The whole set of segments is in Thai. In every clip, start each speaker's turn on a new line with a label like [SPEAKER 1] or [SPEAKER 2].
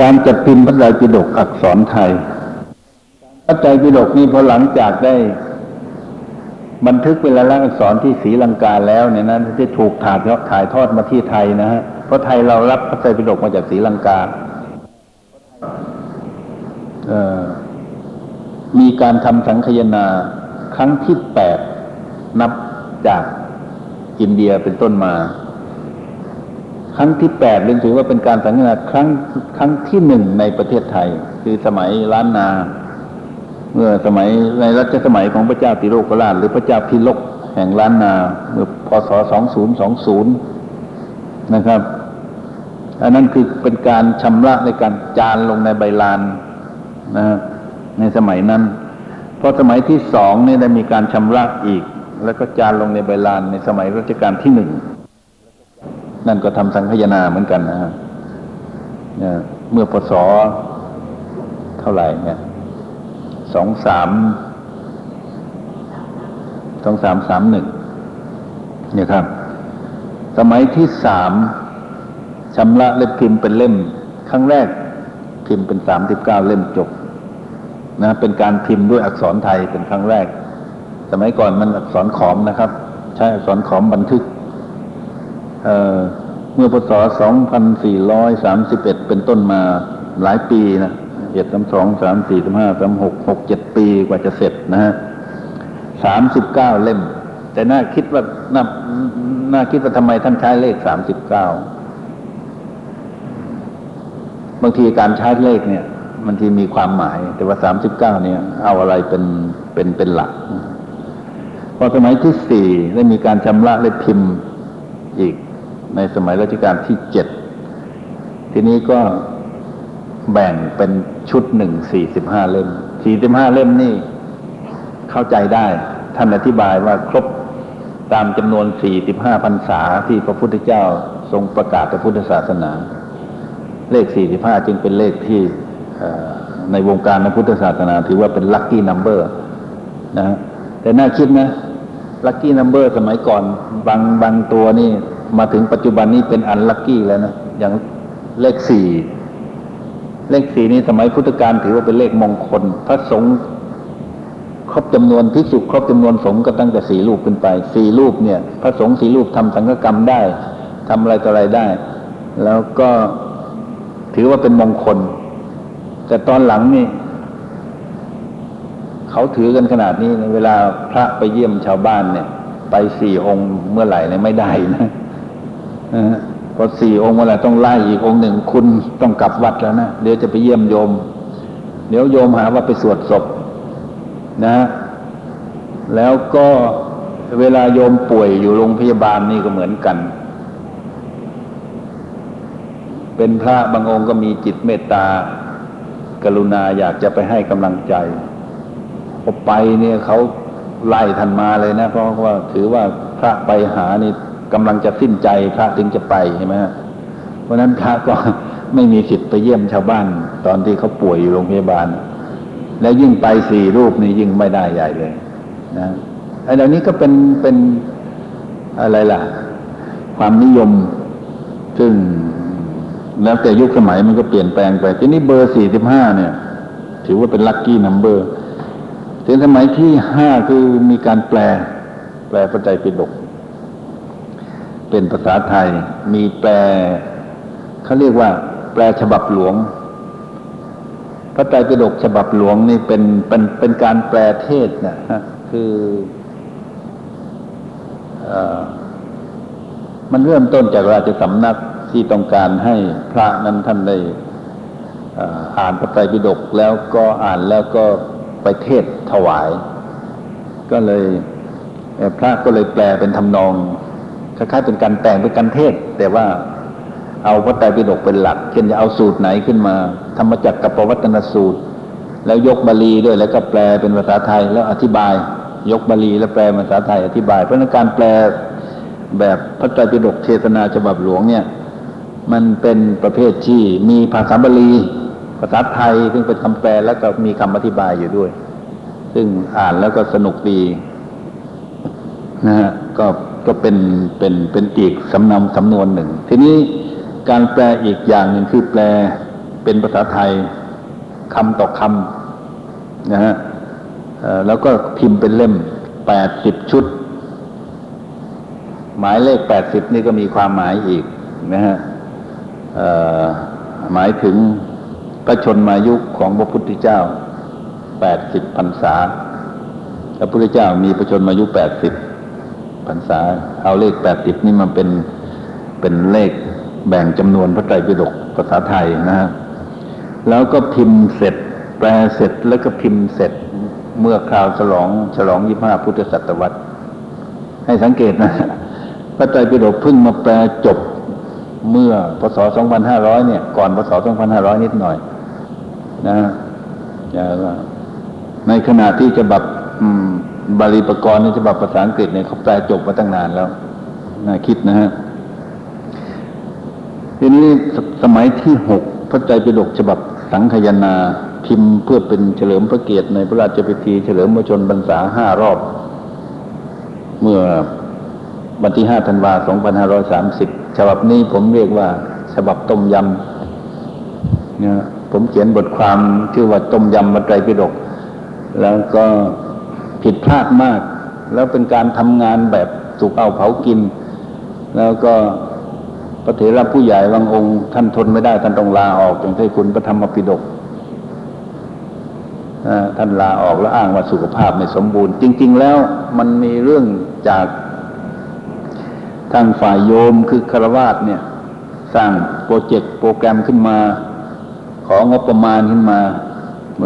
[SPEAKER 1] การจัดพิมพ์พระไตรปิฎกอักษรไทย พระไตรปิฎกนี้พอหลังจากได้ บันทึกเป็นลายลักษณ์อักษรที่ศรีลังกาแล้วเนี่ยนะจะถูกถ่ายทอดถ่ายทอดมาที่ไทยนะฮะเพราะไทยเรารับพระไตรปิฎกมาจากศรีลังกาเออมีการทำสังคายนาครั้งที่แปดนับจากอินเดียเป็นต้นมา ครั้งที่แปดเรียกถือว่าเป็นการสังคายนาครั้งครั้งที่หนึ่งในประเทศไทย คือสมัยล้านนา เมื่อสมัยในรัชสมัยของพระเจ้าติโลกราช หรือพระเจ้าพิลกแห่งล้านนาเมื่อพศ2020 นะครับ อันนั้นคือเป็นการชำระในการจานลงในใบลานนะฮะในสมัยนั้นพอสมัยที่สองนี่ได้มีการชำระอีก แล้วก็จานลงในใบลานในสมัยรัชกาลที่หนึ่ง นั่นก็ทำสังคยนาเหมือนกันนะฮะเมื่อพศเท่าไหร่เนี่ยสองสามสองสามสามหนึ่งเนี่ยครับ สมัยที่สามชำระเล่มพิมพ์เป็นเล่ม ครั้งแรกพิมพ์เป็นสามสิบเก้าเล่มจบนะเป็นการพิมพ์ด้วยอักษรไทยเป็นครั้งแรก สมัยก่อนมันอักษรขอมนะครับ ใช้อักษรขอมบันทึก เอ่อเมื่อพศ 2431 เป็นต้นมาหลายปีนะเจ็ดสามสองสามสี่สามห้าสามหกหกเจ็ดปีกว่าจะเสร็จนะฮะสามสิบเก้าเล่ม แต่น่าคิดว่าน่าน่าคิดว่าทำไมท่านใช้เลขสามสิบเก้าบางทีการใช้เลขเนี่ยบางทีมีความหมาย แต่ว่าสามสิบเก้าเนี่ย เอาอะไรเป็นเป็นเป็นหลัก พอสมัยที่สี่ได้มีการชำระเลขพิมพ์อีก ในสมัยรัชกาลที่เจ็ดทีนี้ก็แบ่งเป็นชุดหนึ่งสี่สิบห้าเล่มสี่สิบห้าเล่มนี่เข้าใจได้ ท่านอธิบายว่าครบตามจำนวนสี่สิบห้าพรรษาที่พระพุทธเจ้าทรงประกาศพระพุทธศาสนา เลขสี่สิบห้าจึงเป็นเลขที่ในวงการพระพุทธศาสนา ถือว่าเป็น lucky number นะฮะแต่น่าคิดนะ lucky number สมัยก่อนบางบางตัวนี่ มาถึงปัจจุบันนี้เป็น unlucky แล้วนะอย่างเลขสี่เลขสี่นี้สมัยพุทธกาลถือว่าเป็นเลขมงคล พระสงฆ์ครบจำนวนภิกษุครบจำนวนสงฆ์ก็ตั้งแต่สี่รูปขึ้นไปสี่รูปเนี่ย พระสงฆ์สี่รูปทำสังฆกรรมได้ทำอะไรต่ออะไรได้ แล้วก็ถือว่าเป็นมงคล แต่ตอนหลังนี่เขาถือกันขนาดนี้เวลาพระไปเยี่ยมชาวบ้านเนี่ย ไปสี่องค์เมื่อไหร่เนี่ยไม่ได้นะ พอสี่องค์เมื่อไหร่ต้องไล่อีกองค์หนึ่งคุณต้องกลับวัดแล้วนะเดี๋ยวจะไปเยี่ยมโยม เดี๋ยวโยมหาว่าไปสวดศพนะ แล้วก็เวลาโยมป่วยอยู่โรงพยาบาลนี่ก็เหมือนกัน เป็นพระบางองค์ก็มีจิตเมตตา กรุณาอยากจะไปให้กำลังใจพอไปเนี่ยเขาไล่ท่านมาเลยนะ เพราะว่าถือว่าพระไปหานี่ กำลังจะสิ้นใจพระถึงจะไปใช่ไหมเพราะนั้นพระก็ไม่มีสิทธิ์ไปเยี่ยมชาวบ้าน ตอนที่เขาป่วยอยู่โรงพยาบาล แล้วยิ่งไปสี่รูปนี่ยิ่งไม่ได้ใหญ่เลยนะไอ้เหล่านี้ก็เป็นเป็นอะไรล่ะ ความนิยม ซึ่งแล้วแต่ยุคสมัยมันก็เปลี่ยนแปลงไป ทีนี้เบอร์สี่สิบห้าเนี่ย ถือว่าเป็นลัคกี้นัมเบอร์ถึงสมัยที่ห้าคือมีการแปล แปลพระไตรปิฎก เป็นภาษาไทย มีแปลเขาเรียกว่า แปลฉบับหลวง พระไตรปิฎกฉบับหลวงนี่เป็นเป็นเป็นการแปลเทศนะฮะคืออมันเริ่มต้นจากราชสำนักที่ต้องการให้พระนั้นท่านได้อ่านพระไตรปิฎกแล้วก็อ่านแล้วก็ไปเทศถวาย ก็เลยพระก็เลยแปลเป็นทำนอง คล้ายๆเป็นการแต่งเป็นการเทศ แต่ว่าเอาพระไตรปิฎกเป็นหลัก เช่นจะเอาสูตรไหนขึ้นมา ธรรมจักรกับปวัตนสูตร แล้วยกบาลีด้วยแล้วก็แปลเป็นภาษาไทยแล้วอธิบาย ยกบาลีแล้วแปลภาษาไทยอธิบาย เพราะนั้นการแปลแบบพระไตรปิฎกเทศนาฉบับหลวงเนี่ย มันเป็นประเภทที่มีภาษาบาลีภาษาไทยซึ่งเป็นคำแปลแล้วก็มีคำอธิบายอยู่ด้วย ซึ่งอ่านแล้วก็สนุกดีนะฮะก็ ก็เป็นเป็นเป็นอีกสำนำสำนวนหนึ่ง ทีนี้การแปลอีกอย่างหนึ่งคือแปลเป็นภาษาไทยคำต่อคำนะฮะแล้วก็พิมพ์เป็นเล่มแปดสิบชุด หมายเลขแปดสิบนี่ก็มีความหมายอีกนะฮะหมายถึงพระชนมายุของพระพุทธเจ้าแปดสิบพรรษาพระพุทธเจ้ามีพระชนมายุแปดสิบ พรรษา เอาเลขแปดสิบนี่มาเป็นเป็นเลขแบ่งจำนวนพระไตรปิฎกภาษาไทยนะฮะแล้วก็พิมพ์เสร็จ แปลเสร็จแล้วก็พิมพ์เสร็จเมื่อคราวฉลองฉลองยี่ห้าพุทธศตวรรษ ให้สังเกตนะ พระไตรปิฎกเพิ่งมาแปลจบเมื่อพศ 2500 เนี่ย ก่อนพศ 2500 นิดหน่อย นะอย่าว่าในขณะที่ฉบับอืม บาลีปกรณ์ในฉบับภาษาอังกฤษเนี่ยเขาแปลจบมาตั้งนานแล้วน่าคิดนะฮะทีนี้สสมัยที่หกพระไตรปิฎกฉบับสังคยนาพิมพ์เพื่อเป็นเฉลิมพระเกียรติในพระราชพิธี เฉลิมพระชนพรรษาห้ารอบ เมื่อวันที่ห้าธันวาสองพันห้าร้อยสามสิบฉบับนี้ผมเรียกว่า ฉบับต้มยำเนี่ยผมเขียนบทความชื่อว่าต้มยำพระไตรปิฎกแล้วก็ ผิดพลาดมาก แล้วเป็นการทำงานแบบสุกเอาเผากิน แล้วก็พระเถระผู้ใหญ่บางองค์ท่านทนไม่ได้ท่านต้องลาออกอย่างที่คุณพระธรรมปิฎกท่านลาออกแล้วอ้างว่าสุขภาพไม่สมบูรณ์ จริง ๆ แล้วมันมีเรื่องจากทางฝ่ายโยมคือคารวาสเนี่ย สร้างโปรเจกต์โปรแกรมขึ้นมา ของบประมาณขึ้นมา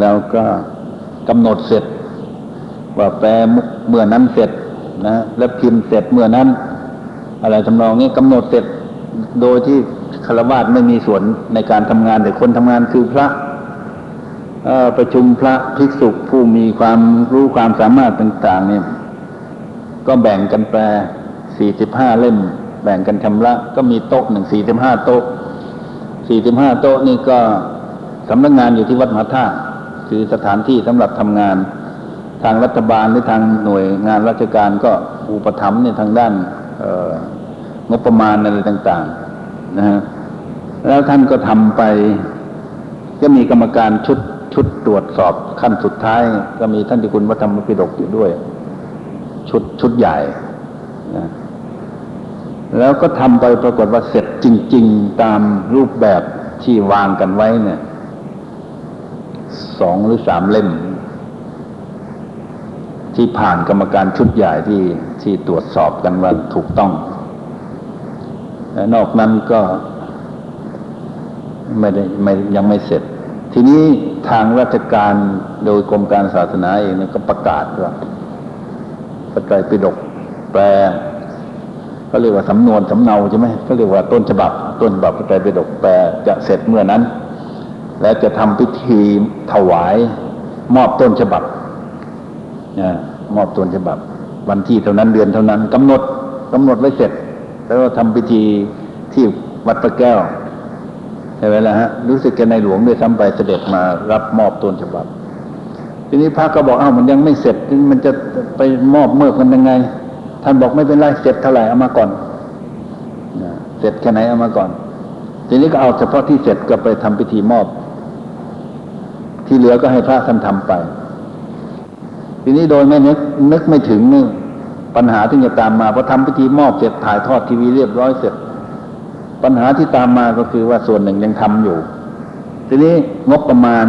[SPEAKER 1] แล้วก็กำหนดเสร็จ ว่าแปลเมื่อนั้นเสร็จนะ แล้วพิมพ์เสร็จเมื่อนั้น อะไรทำนองนี้กำหนดเสร็จโดยที่คารวาสไม่มีส่วนในการทำงานแต่คนทำงานคือพระประชุมพระภิกษุผู้มีความรู้ความสามารถต่าง ๆ เนี่ย ก็แบ่งกันแปล45เล่ม แบ่งกันชำระ ก็มีโต๊ะหนึ่ง45โต๊ะ45โต๊ะนี่ก็สำนักงานอยู่ที่วัดมหาธาตุคือสถานที่สำหรับทำงาน ทางรัฐบาลหรือทางหน่วยงานราชการก็อุปถัมภ์ในทางด้านงบประมาณอะไรต่างๆนะฮะแล้วท่านก็ทำไป ก็มีกรรมการชุดชุดตรวจสอบขั้นสุดท้าย ก็มีท่านที่คุณวัฒนมปิฎกอยู่ด้วย ชุดชุดใหญ่นะแล้วก็ทำไปปรากฏว่าเสร็จจริง ๆ ตามรูปแบบที่วางกันไว้เนี่ยสองหรือสามเล่ม ที่ผ่านกรรมการชุดใหญ่ที่ที่ตรวจสอบกันว่าถูกต้องและนอกนั้นก็ไม่ได้ไม่ยังไม่เสร็จ ทีนี้ทางราชการโดยกรมการศาสนาเองก็ประกาศว่าพระไตรปิฎกแปลเขาเรียกว่าสำนวนสำเนาใช่ไหมเขาเรียกว่าต้นฉบับ ต้นฉบับพระไตรปิฎกแปลจะเสร็จเมื่อนั้น และจะทำพิธีถวายมอบต้นฉบับ มอบต้นฉบับ วันที่เท่านั้นเดือนเท่านั้นกำหนดกำหนดไว้เสร็จ แล้วก็ทำพิธีที่วัดพระแก้วใช่ไหมล่ะฮะรู้สึกจะในหลวงด้วยซ้ำไปเสด็จมารับมอบต้นฉบับ ทีนี้พระก็บอกอ้าวมันยังไม่เสร็จมันจะไปมอบเมื่อกันยังไง ท่านบอกไม่เป็นไรเสร็จเท่าไหร่เอามาก่อนเสร็จแค่ไหนเอามาก่อน ทีนี้ก็เอาเฉพาะที่เสร็จก็ไปทำพิธีมอบ ที่เหลือก็ให้พระท่านทำไป ทีนี้โดยไม่นึกนึกไม่ถึงนี่ปัญหาที่จะตามมาพอทำพิธีมอบเสร็จถ่ายทอดทีวีเรียบร้อยเสร็จ ปัญหาที่ตามมาก็คือว่าส่วนหนึ่งยังทำอยู่ ทีนี้งบประมาณ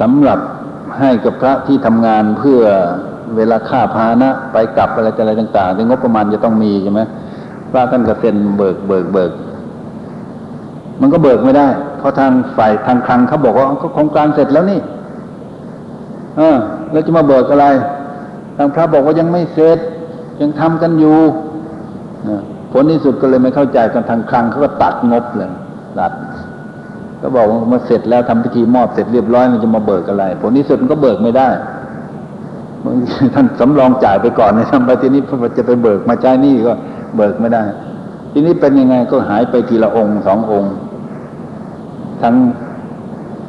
[SPEAKER 1] สำหรับให้กับพระที่ทำงานเพื่อเวลาค่าพานะ ไปกลับอะไรอะไรต่างๆในงบประมาณจะต้องมีใช่ไหมพระท่านก็เซ็นเบิกเบิกเบิก มันก็เบิกไม่ได้ เพราะทางฝ่ายทางคลังเขาบอกว่าก็โครงการเสร็จแล้วนี่ เออแล้วจะมาเบิกอะไร ทางพระบอกว่ายังไม่เสร็จ ยังทำกันอยู่ผลที่สุดก็เลยไม่เข้าใจกันทางคลังเขาก็ตัดงบเลย ตัด ก็บอกว่ามาเสร็จแล้วทำพิธีมอบเสร็จเรียบร้อยมันจะมาเบิกอะไร ผลที่สุดมันก็เบิกไม่ได้ท่านสำรองจ่ายไปก่อนในทำไปทีนี้พอจะไปเบิกมาใช้นี่ก็เบิกไม่ได้ ทีนี้เป็นยังไงก็หายไปทีละองค์สององค์ ทั้ง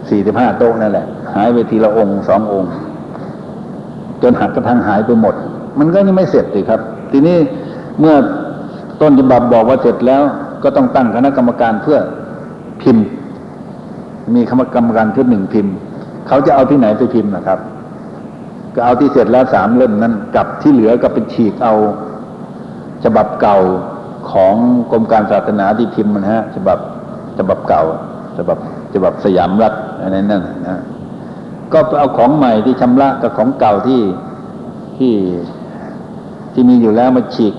[SPEAKER 1] สี่สิบห้าโต๊ะนั่นแหละ หายไปทีละองค์สององค์ จนหักกระทั่งหายไปหมด มันก็ยังไม่เสร็จสิครับ ทีนี้เมื่อต้นฉบับบอกว่าเสร็จแล้ว ก็ต้องตั้งคณะกรรมการเพื่อพิมพ์ มีคณะกรรมการชุดหนึ่งพิมพ์ เขาจะเอาที่ไหนไปพิมพ์นะครับ ก็เอาที่เสร็จแล้วสามเล่มนั้นกับที่เหลือก็เป็นฉีกเอาฉบับเก่าของกรมการศาสนาที่พิมพ์มันฮะฉบับฉบับเก่าฉบับฉบับสยามรัฐ อะไรนั่นนะก็เอาของใหม่ที่ชำระกับของเก่าที่ที่ที่มีอยู่แล้วมาฉีก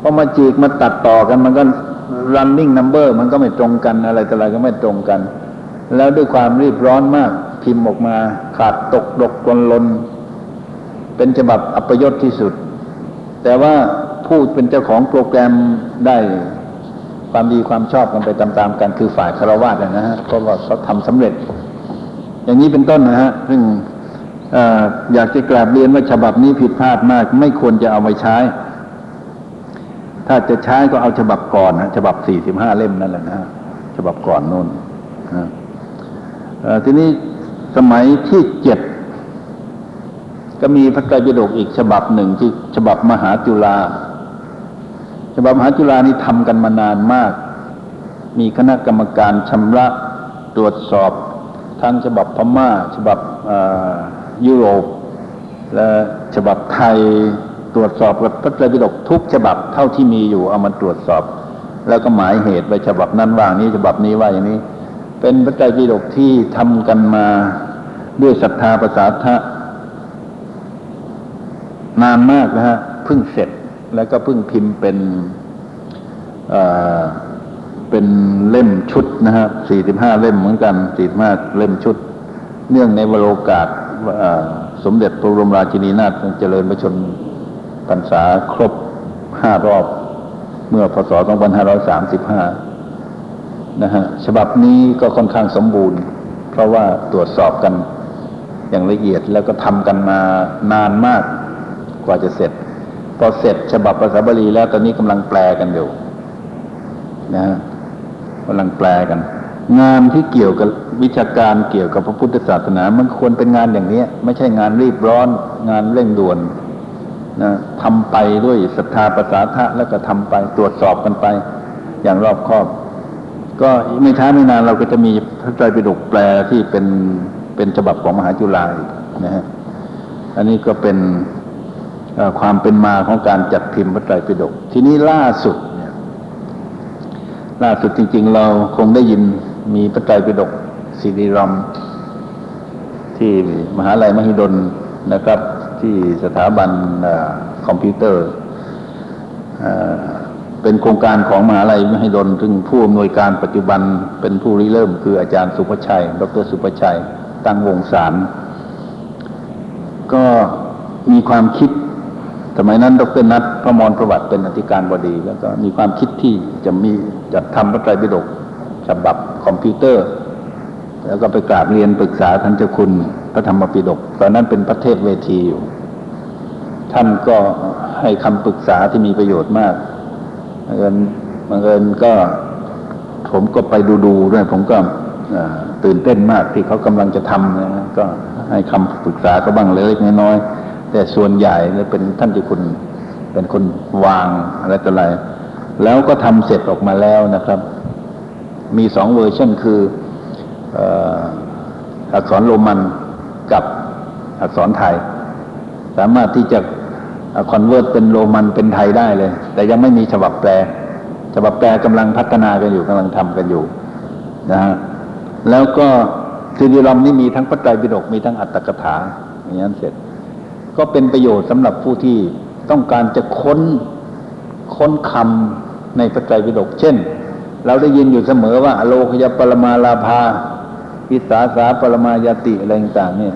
[SPEAKER 1] พอมาฉีกมาตัดต่อกันมันก็ running number มันก็ไม่ตรงกันอะไรต่ออะไรก็ไม่ตรงกัน แล้วด้วยความรีบร้อนมาก พิมพ์ออกมาขาดตกดกกลลน เป็นฉบับอัปยศที่สุด แต่ว่าผู้เป็นเจ้าของโปรแกรมได้ความดีความชอบกันไปตามๆกันคือฝ่ายคารวะนะฮะเพราะว่าเขาทำสำเร็จ อย่างนี้เป็นต้นนะฮะซึ่งออยากจะกราบเรียนว่าฉบับนี้ผิดพลาดมาก ไม่ควรจะเอาไปใช้ ถ้าจะใช้ก็เอาฉบับก่อนนะฉบับสี่สิบห้าเล่มนั่นแหละนะฉบับก่อนนู่นทีนี้สมัยที่เจ็ดก็มีพระไตรปิฎกอีกฉบับหนึ่งที่ฉบับมหาจุฬาฉบับมหาจุฬานี่ทำกันมานานมาก มีคณะกรรมการชำระตรวจสอบ ทั้งฉบับพม่า ฉบับยุโรป และฉบับไทยตรวจสอบกับพระไตรปิฎกทุกฉบับเท่าที่มีอยู่เอามาตรวจสอบ แล้วก็หมายเหตุไว้ฉบับนั้นว่างนี้ฉบับนี้ว่าอย่างนี้ เป็นพระไตรปิฎกที่ทำกันมาด้วยศรัทธาประสาทะนานมากนะฮะเพิ่งเสร็จแล้วก็เพิ่งพิมพ์เป็น เป็นเล่มชุดนะฮะสี่สิบห้าเล่มเหมือนกันสี่สิบห้าเล่มชุด เนื่องในวโรกาสสมเด็จพระบรมราชินีนาถเจริญพระชนพรรษาครบห้ารอบ เมื่อพศ2535 นะฮะ ฉบับนี้ก็ค่อนข้างสมบูรณ์ เพราะว่าตรวจสอบกันอย่างละเอียดแล้วก็ทำกันมานานมากกว่าจะเสร็จ พอเสร็จฉบับภาษาบาลีแล้วตอนนี้กำลังแปลกันอยู่นะฮะ กำลังแปลกัน งานที่เกี่ยวกับวิชาการเกี่ยวกับพระพุทธศาสนา มันควรเป็นงานอย่างนี้ไม่ใช่งานรีบร้อน งานเร่งด่วนนะทำไปด้วยศรัทธาประสาทะแล้วก็ทำไปตรวจสอบกันไป อย่างรอบคอบ ก็ไม่ช้าไม่นานเราก็จะมีพระไตรปิฎกแปลที่เป็นเป็นฉบับของมหาจุฬาอีกนะฮะอันนี้ก็เป็นความเป็นมาของการจัดพิมพ์พระไตรปิฎกทีนี้ล่าสุด ล่าสุดจริง ๆ เราคงได้ยินมีพระไตรปิฎกซีดีรัมที่มหาลัยมหิดลนะครับ ที่สถาบันอคอมพิวเตอร์เอ่อเป็นโครงการของมหาลัยมหิดลซึ่งผู้อำนวยการปัจจุบันเป็นผู้ริเริ่ม คืออาจารย์สุภชัย ดรสุภชัย ตั้งวงสาร ก็มีความคิด สมัยนั้นดรนัทพระมรประวัติเป็นอธิการบดี แล้วก็มีความคิดที่จะมีจัดทำพระไตรปิฎกฉบับคอมพิวเตอร์ แล้วก็ไปกราบเรียนปรึกษาท่านเจ้าคุณพระธรรมปิฎกตอนนั้นเป็นประเทศเวทีอยู่ ท่านก็ให้คำปรึกษาที่มีประโยชน์มากบังเอิญบังเอิญก็ผมก็ไปดูดูด้วย ผมก็ตื่นเต้นมากที่เขากำลังจะทำนะก็ให้คำปรึกษาก็บ้างเล็กน้อย แต่ส่วนใหญ่เนี่ยเป็นท่านเจ้าคุณเป็นคนวางอะไรต่ออะไร แล้วก็ทำเสร็จออกมาแล้วนะครับ มีสองเวอร์ชันคืออักษรโรมันกับอักษรไทย สามารถที่จะ convert เป็นโรมันเป็นไทยได้เลย แต่ยังไม่มีฉบับแปล ฉบับแปลกำลังพัฒนากันอยู่กำลังทำกันอยู่นะฮะแล้วก็ซีดีรอมนี่มีทั้งพระไตรปิฎกมีทั้งอรรถกถาอย่างนั้นเสร็จ ก็เป็นประโยชน์สำหรับผู้ที่ต้องการจะค้นค้นคำในพระไตรปิฎกเช่น เราได้ยินอยู่เสมอว่าอโลคยปรมาลาภาวิสาสาปรมายาติอะไรต่างๆเนี่ย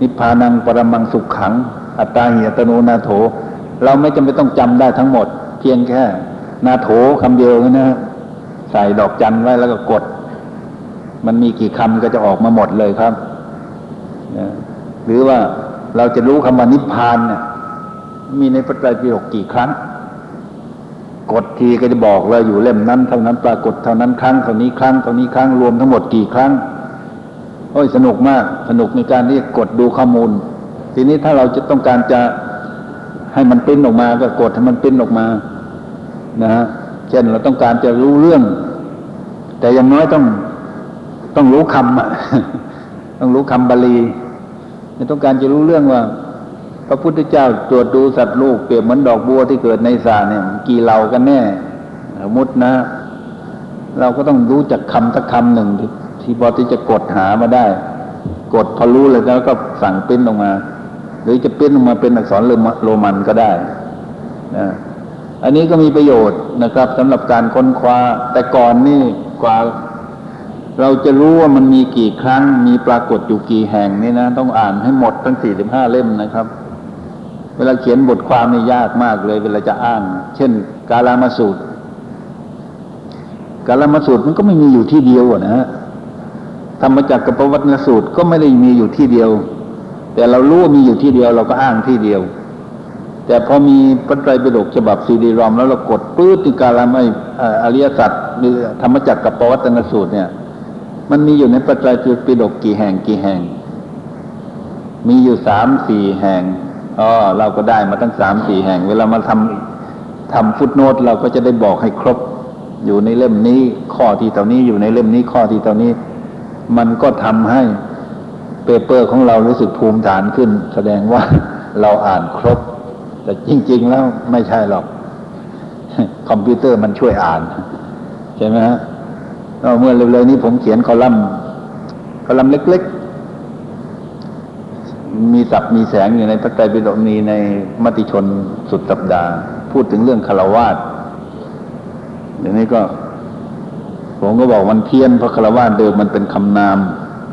[SPEAKER 1] นิพพานังปรมังสุขขัง อัตตาหิอัตโนนาโถ เราไม่จำเป็นต้องจำได้ทั้งหมด เพียงแค่ นาโถคำเดียวนะใส่ดอกจันไว้แล้วก็กด มันมีกี่คำก็จะออกมาหมดเลยครับ หรือว่า เราจะรู้คำว่านิพพานเนี่ยมีในพระไตรปิฎกกี่ครั้ง กดทีก็จะบอกเลยอยู่เล่มนั้น เท่านั้นปรากฏเท่านั้นครั้งเท่านี้ครั้งเท่านี้ครั้งรวมทั้งหมดกี่ครั้งโอ้ยสนุกมาก สนุกในการที่กดดูข้อมูล ทีนี้ถ้าเราจะต้องการจะให้มันปริ้นออกมาก็กดให้มันปริ้นออกมา นะฮะเช่นเราต้องการจะรู้เรื่อง แต่อย่างน้อยต้องต้องรู้คำอะต้องรู้คำบาลี ต้องการจะรู้เรื่องว่า พระพุทธเจ้าตรวจดูสัตว์ลูกเปรียบเหมือนดอกบัวที่เกิดในสระเนี่ยกี่เหล่ากันแน่สมมตินะ เราก็ต้องรู้จักคำสักคำหนึ่งที่ที่พอที่จะกดหามาได้ กดพอรู้เลยแล้วก็สั่งปริ้นออกมา หรือจะปริ้นออกมาเป็นอักษรโรมันก็ได้นะอันนี้ก็มีประโยชน์นะครับสำหรับการค้นคว้าแต่ก่อนนี่กว่า เราจะรู้ว่ามันมีกี่ครั้ง มีปรากฏอยู่กี่แห่งนี่นะ ต้องอ่านให้หมดทั้งสี่สิบห้าเล่มนะครับ เวลาเขียนบทความนี่ยากมากเลย เวลาจะอ้าง เช่น กาลามาสูตร กาลามาสูตรมันก็ไม่มีอยู่ที่เดียวนะฮะธรรมจักรกับประวัติสูตรก็ไม่ได้มีอยู่ที่เดียว แต่เรารู้ว่ามีอยู่ที่เดียวเราก็อ้างที่เดียว แต่พอมีพระไตรปิฎกฉบับซีดีรอมแล้วเรากดปื้ดติการาม่อริยสัจหรือธรรมจักรกับประวัติสูตรเนี่ย มันมีอยู่ในพระไตรปิฎกกี่แห่งกี่แห่ง มีอยู่สามสี่แห่งอ๋อเราก็ได้มาตั้งสามสี่แห่ง เวลามาทำทำฟุตโนตเราก็จะได้บอกให้ครบ อยู่ในเล่มนี้ข้อที่เท่านี้อยู่ในเล่มนี้ข้อที่เท่านี้ มันก็ทำให้ paper ของเรารู้สึกภูมิฐานขึ้น แสดงว่าเราอ่านครบ แต่จริง ๆ แล้วไม่ใช่หรอก คอมพิวเตอร์มันช่วยอ่าน ใช่ไหมฮะ ก็เมื่อเร็วๆนี้ผมเขียนคอลัมน์คอลัมน์เล็ก ๆ มีศัพท์มีแสงอยู่ในพระไตรปิฎกมีในมติชนสุดสัปดาห์ พูดถึงเรื่องฆราวาสอย่างนี้ก็ ผมก็บอกมันเพี้ยนเพราะคารวาสเดิมมันเป็นคำนาม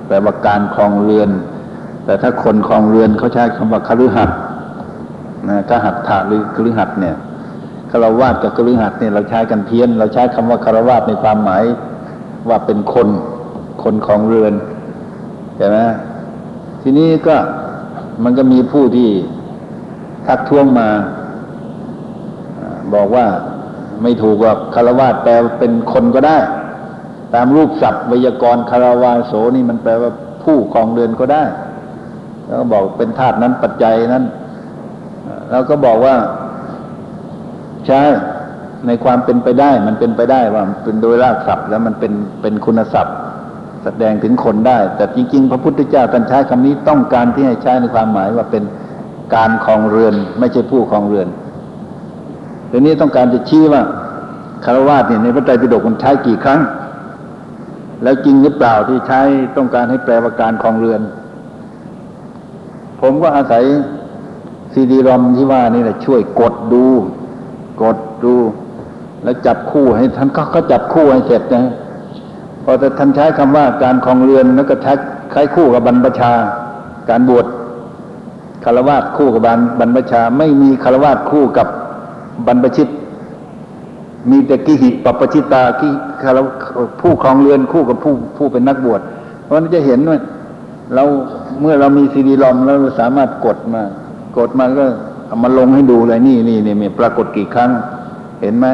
[SPEAKER 1] แปลว่าการครองเรือน แต่ถ้าคนครองเรือนเขาใช้คำว่าคฤหัสถ์นะกหัตถะหรือคฤหัสถ์เนี่ยคารวาสกับคฤหัสถ์เนี่ยเราใช้กันเพี้ยน เราใช้คำว่าคารวาสในความหมาย ว่าเป็นคน คนของเรือนใช่ไหมทีนี้ก็มันก็มีผู้ที่ทักท้วงมา บอกว่าไม่ถูกว่าคารวาสแปลเป็นคนก็ได้ ตามรูปศัพท์ไวยากรคารวาโสนี่มันแปลว่าผู้ครองเรือนก็ได้ แล้วก็บอกเป็นธาตุนั้นปัจจัยนั้น แล้วก็บอกว่า ใช่ ในความเป็นไปได้มันเป็นไปได้ว่าเป็นโดยรากศัพท์แล้วมันเป็นเป็นคุณศัพท์ แสดงถึงคนได้ แต่จริง ๆ พระพุทธเจ้าท่านใช้คำนี้ต้องการที่ให้ใช้ในความหมายว่าเป็นการครองเรือน ไม่ใช่ผู้ครองเรือนทีนี้ต้องการจะชี้ว่าคารวาสเนี่ยในพระไตรปิฎกมันใช้กี่ครั้ง แล้วจริงหรือเปล่าที่ใช้ต้องการให้แปลว่าการครองเรือน ผมก็อาศัยซีดีรอมที่ว่านี่แหละช่วยกดดู กดดู แล้วจับคู่ให้ท่านก็ก็จับคู่ให้เสร็จนะพอท่านใช้คำว่าการครองเรือนแล้วก็ใช้คล้ายคู่กับบรรพชา การบวชคารวาสคู่กับบรรบรรพชา ไม่มีคารวาสคู่กับบรรพชิต มีแต่กิหิปปชิตากิคารผู้ครองเรือนคู่กับผู้ผู้เป็นนักบวช เพราะนั้นจะเห็นว่าเราเมื่อเรามีซีดีลอมแล้วเราสามารถกดมากดมาก็เอามาลงให้ดูเลยนี่นี่นี่มีปรากฏกี่ครั้ง เห็นไหม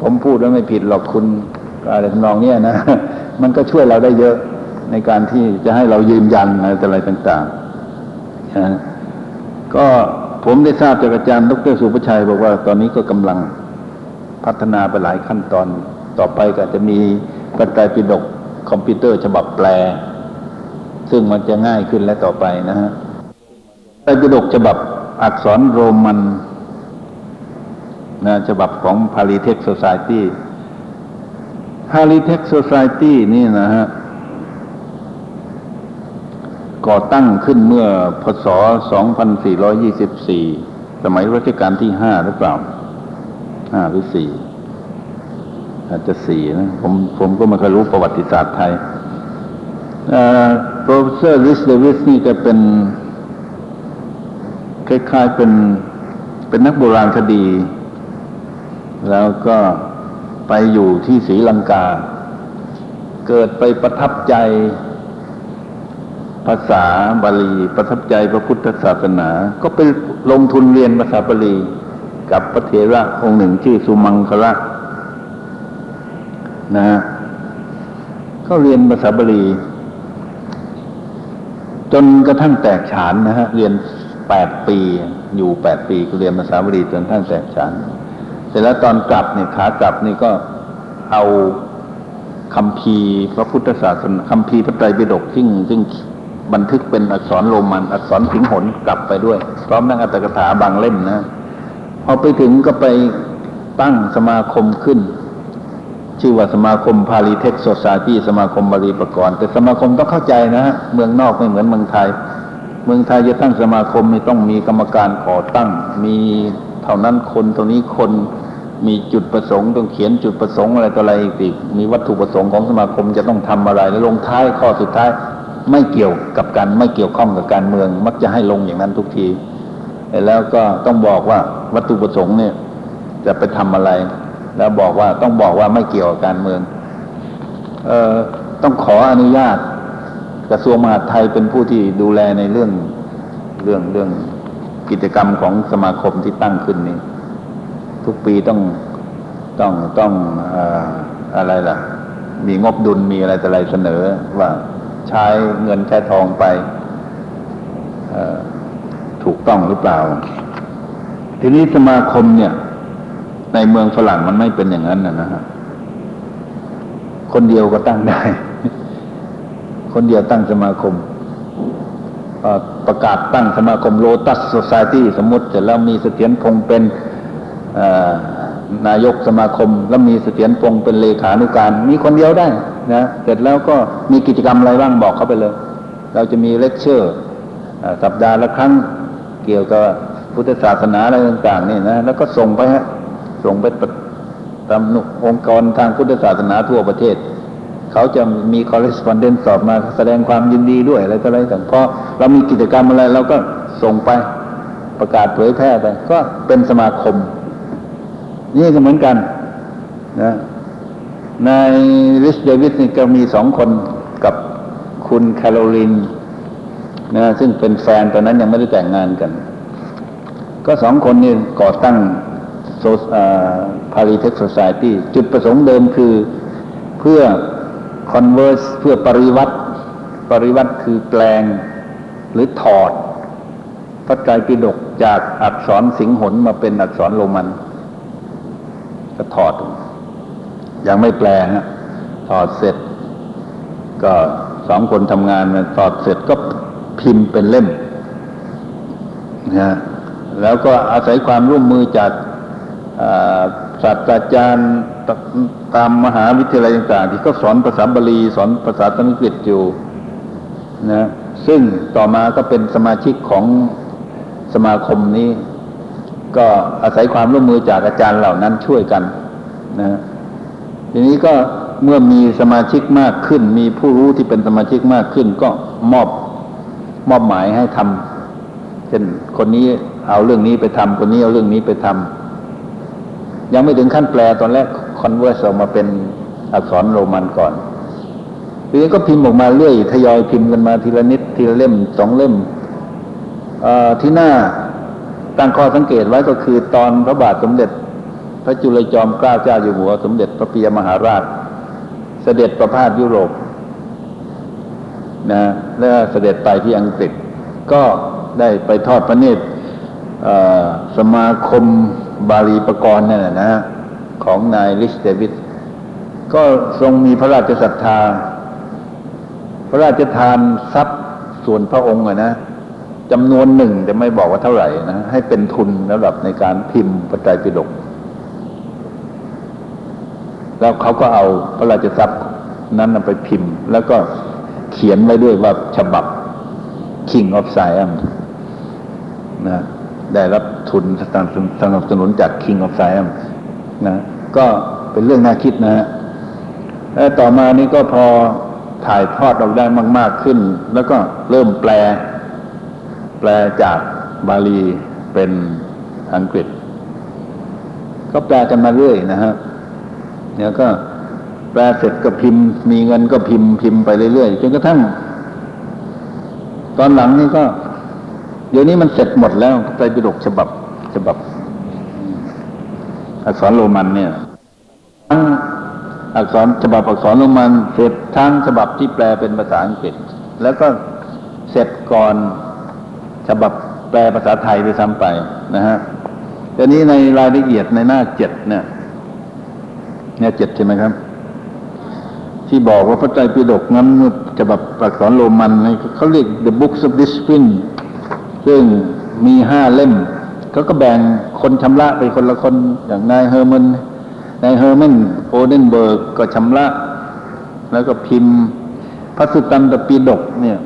[SPEAKER 1] ผมพูดแล้วไม่ผิดหรอกคุณอะไรทำนองเนี้ยนะ มันก็ช่วยเราได้เยอะในการที่จะให้เรายืนยันอะไรต่างๆนะก็ผมได้ทราบจากอาจารย์ดรสุภชัย บอกว่าตอนนี้ก็กำลังพัฒนาไปหลายขั้นตอน ต่อไปก็จะมีพระไตรปิฎกคอมพิวเตอร์ฉบับแปล ซึ่งมันจะง่ายขึ้นและต่อไปนะฮะไตรปิฎกฉบับอักษรโรมัน นะฉบับของ p a l i t e c h Society p a l i t e c h Society นี่นะฮะ ก่อตั้งขึ้นเมื่อพศ 2424 สมัยรัชกาลที่ห้าหรือเปล่าห้าหรือสี่อาจจะสี่นะ ผมผมก็ไม่เคยรู้ประวัติศาสตร์ไทย Professor Rhys Davids นี่ก็เป็นคล้ายๆเป็นเป็นนักโบราณคดี แล้วก็ไปอยู่ที่ศรีลังกา เกิดไปประทับใจภาษาบาลี ประทับใจพระพุทธศาสนา ก็ไปลงทุนเรียนภาษาบาลี กับพระเถระองค์หนึ่งชื่อสุมังคละนะฮะก็เรียนภาษาบาลี จนกระทั่งแตกฉานนะฮะ เรียนแปดปี อยู่แปดปีก็เรียนภาษาบาลีจนกระทั่งแตกฉาน เสร็จแล้วตอนกลับเนี่ยขากลับนี่ก็เอาคำพีพระพุทธศาสนาคำพีพระไตรปิฎกซึ่งซึ่งบันทึกเป็นอักษรโรมัน อักษรสิงหนกลับไปด้วย พร้อมทั้งอัตถกถาบางเล่มนะพอไปถึงก็ไปตั้งสมาคมขึ้น ชื่อว่าสมาคมพาลีเทคโซซาตี้สมาคมบาลีประกรณ์แต่สมาคมต้องเข้าใจนะฮะเมืองนอกไม่เหมือนเมืองไทย เมืองไทยจะตั้งสมาคมนี่ต้องมีกรรมการก่อตั้งมี ท่านั้นคนเท่านี้คนมีจุดประสงค์ต้องเขียนจุดประสงค์อะไรต่ออะไรอีกมีวัตถุประสงค์ของสมาคมจะต้องทำอะไรแล้วลงท้ายข้อสุดท้ายไม่เกี่ยวกับการไม่เกี่ยวข้องกับการเมือง มักจะให้ลงอย่างนั้นทุกที แล้วก็ต้องบอกว่าวัตถุประสงค์เนี่ย จะไปทำอะไร แล้วบอกว่าต้องบอกว่าไม่เกี่ยวกับการเมือง เอ่อต้องขออนุญาต กระทรวงมหาดไทยเป็นผู้ที่ดูแลในเรื่องเรื่องเรื่อง กิจกรรมของสมาคมที่ตั้งขึ้นนี้ทุกปีต้องต้องต้องออะไรล่ะ มีงบดุลมีอะไรแต่อะไรเสนอว่าใช้เงินใช้ทองไปถูกต้องหรือเปล่า ทีนี้สมาคมเนี่ย ในเมืองฝรั่งมันไม่เป็นอย่างนั้นนะนะฮะคนเดียวก็ตั้งได้ คนเดียวตั้งสมาคม ประกาศตั้งสมาคมโ o ตัส s ซ c i ตี้สมมติเสร็จแล้วมีเสถียรพงเป็นนายกสมาคม แล้วมีเสฐียรพงษ์เป็นเลขานุการ มีคนเดียวได้นะเสร็จแล้วก็มีกิจกรรมอะไรบ้างบอกเขาไปเลย เราจะมีเลคเชอร์สัปดาห์ละครั้งเกี่ยวกับพุทธศาสนาอะไรต่างๆนี่นะแล้วก็ส่งไปฮะส่งไปประตามองค์กรทางพุทธศาสนาทั่วประเทศ เขาจะมีคอ r เ e ส p o n d e n c e สอบมาแสดงความยินดีด้วยอะไรต่ออะไรต่างพอเรามีกิจกรรมอะไรเราก็ส่งไปประกาศเผยแพร่ไป ก็เป็นสมาคม นี่ก็เหมือนกันนะในริชเดวิสนี่ก็มีสองคนกับคุณแคโรลินนะซึ่งเป็นแฟนตอนนั้นยังไม่ได้แต่งงานกัน ก็สองคนนี้ก่อตั้งโซพาริเทคโซซ i ตี้จุดประสงค์เดิมคือเพื่อ converse เพื่อปริวัติ ปริวัติคือแปลงหรือถอด พระไตรปิฎกจากอักษรสิงหนมาเป็นอักษรโรมัน ก็ถอด ยังไม่แปลฮะถอดเสร็จ ก็สองคนทำงานถอดเสร็จก็พิมพ์เป็นเล่มนะแล้วก็อาศัยความร่วมมือจากศาสตราจารย์ ตามมหาวิทยาลัยต่างๆที่เขาสอนภาษาบาลีสอนภาษาสันสกฤตอยู่นะซึ่งต่อมาก็เป็นสมาชิกของสมาคมนี้ ก็อาศัยความร่วมมือจากอาจารย์เหล่านั้นช่วยกันนะทีนี้ก็เมื่อมีสมาชิกมากขึ้น มีผู้รู้ที่เป็นสมาชิกมากขึ้น ก็มอบมอบหมายให้ทำเช่นคนนี้เอาเรื่องนี้ไปทำคนนี้เอาเรื่องนี้ไปทำยังไม่ถึงขั้นแปลตอนแรก คอนเวอร์สออกมาเป็นอักษรโรมันก่อนทีนี้ก็พิมพ์ออกมาเรื่อยทยอยพิมพ์กันมาทีละนิดทีละเล่มสองเล่มที่หน้าตั้งข้อสังเกตไว้ก็คือตอนพระบาทสมเด็จ พระจุลจอมเกล้าเจ้าอยู่หัว สมเด็จพระปิยมหาราช เสด็จประพาสยุโรปนะแล้วเสด็จไปที่อังกฤษ ก็ได้ไปทอดพระเนตรสมาคมบาลีประกรณ์นั่นแหละนะ ของนายลิชเดวิดก็ทรงมีพระราชศรัทธา พระราชทานทรัพย์ส่วนพระองค์นะจำนวนหนึ่งแต่ไม่บอกว่าเท่าไหร่นะให้เป็นทุนสำหรับในการพิมพ์พระไตรปิฎกแล้วเขาก็เอาพระราชทรัพย์นั้นไปพิมพ์ แล้วก็เขียนไว้ด้วยว่าฉบับ King of Siam นะได้รับทุนสนับสนุนจาก King of Siam นะ ก็เป็นเรื่องน่าคิดนะฮะแล้วต่อมานี้ก็พอถ่ายทอดออกได้มาก ๆขึ้น แล้วก็เริ่มแปล แปลจากบาลีเป็นอังกฤษ ก็แปลกันมาเรื่อยนะฮะเนี่ยก็แปลเสร็จก็พิมพ์ มีเงินก็พิมพ์พิมพ์ไปเรื่อยๆจนกระทั่ง ตอนหลังนี่ก็ เดี๋ยวนี้มันเสร็จหมดแล้วไตรปิฎกฉบับฉบับ อักษรโรมันเนี่ยทั้งอักษรฉบับอักษรโรมันเสร็จทั้งฉบับที่แปลเป็นภาษาอังกฤษ แล้วก็เสร็จก่อนฉบับแปลภาษาไทยไปซ้ำไปนะฮะทีนี้ในรายละเอียดในหน้าเจ็ดเนี่ยเนี่ยเจ็ดใช่ไหมครับ ที่บอกว่าพระไตรปิฎกนั้นฉบับอักษรโรมันเขาเรียก the books of discipline ซึ่งมีห้าเล่มเขาก็แบ่ง คนชำระไปคนละคนอย่างนาย Hermann นาย Hermann Oldenberg ก็ชำระ แล้วก็พิมพ์พระสุตตันตปิฎกเนี่ย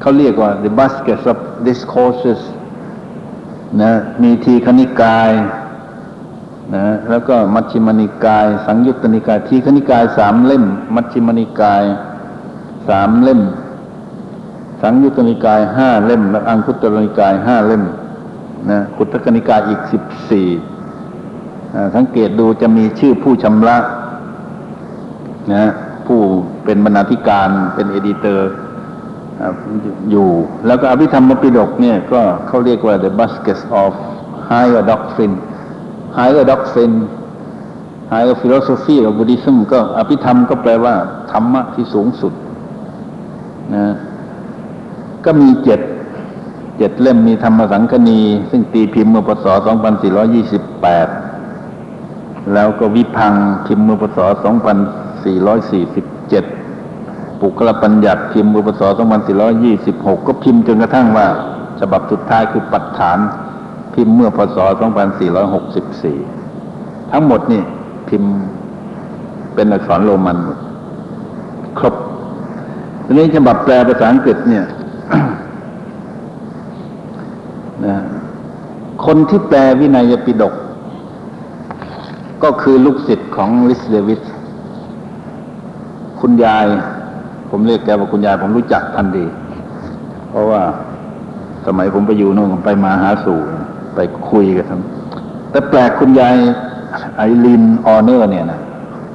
[SPEAKER 1] เขาเรียกว่า the basket of discourses นะมีทีฆนิกายนะแล้วก็มัชฌิมนิกาย สังยุตตนิกาย ทีฆนิกายสามเล่ม มัชฌิมนิกายสามเล่ม สังยุตตนิกายห้าเล่ม และอังคุตตนิกายห้าเล่ม นะคุตตนิกายอีกสิบสี่สังเกตดูจะมีชื่อผู้ชำระนะผู้เป็นบรรณาธิการเป็นเอดิเตอร์อยู่ แล้วก็อภิธรรมปิฎกเนี่ยก็เขาเรียกว่า the baskets of higher doctrine higher doctrine higher philosophy of Buddhism ก็อภิธรรมก็แปลว่า ธรรมะที่สูงสุดนะก็มีเจ็ด เจ็ดเล่มมีธรรมสังคณี ซึ่งตีพิมพ์เมื่อพศ 2428 แล้วก็วิพังพิมพ์เมื่อพศ 2447 ปุกลปัญญัติพิมพ์เมื่อพศ 2426 ก็พิมพ์จนกระทั่งว่า ฉบับสุดท้ายคือปัจฐาน พิมพ์เมื่อพศ 2464 ทั้งหมดนี่พิมพ์เป็นอักษรโรมันหมดครบทีนี้ฉบับแปลภาษาอังกฤษเนี่ย นะคนที่แปลวินัยปิฎกก็คือลูกศิษย์ของลิสเดวิสคุณยาย ผมเรียกแกว่าคุณยาย ผมรู้จักท่านดี เพราะว่าสมัยผมไปอยู่นู่นผมไปมาหาสู่ไปคุยกับท่านแต่แปลกคุณยายไอรีนฮอนเนอร์ เนี่ยนะ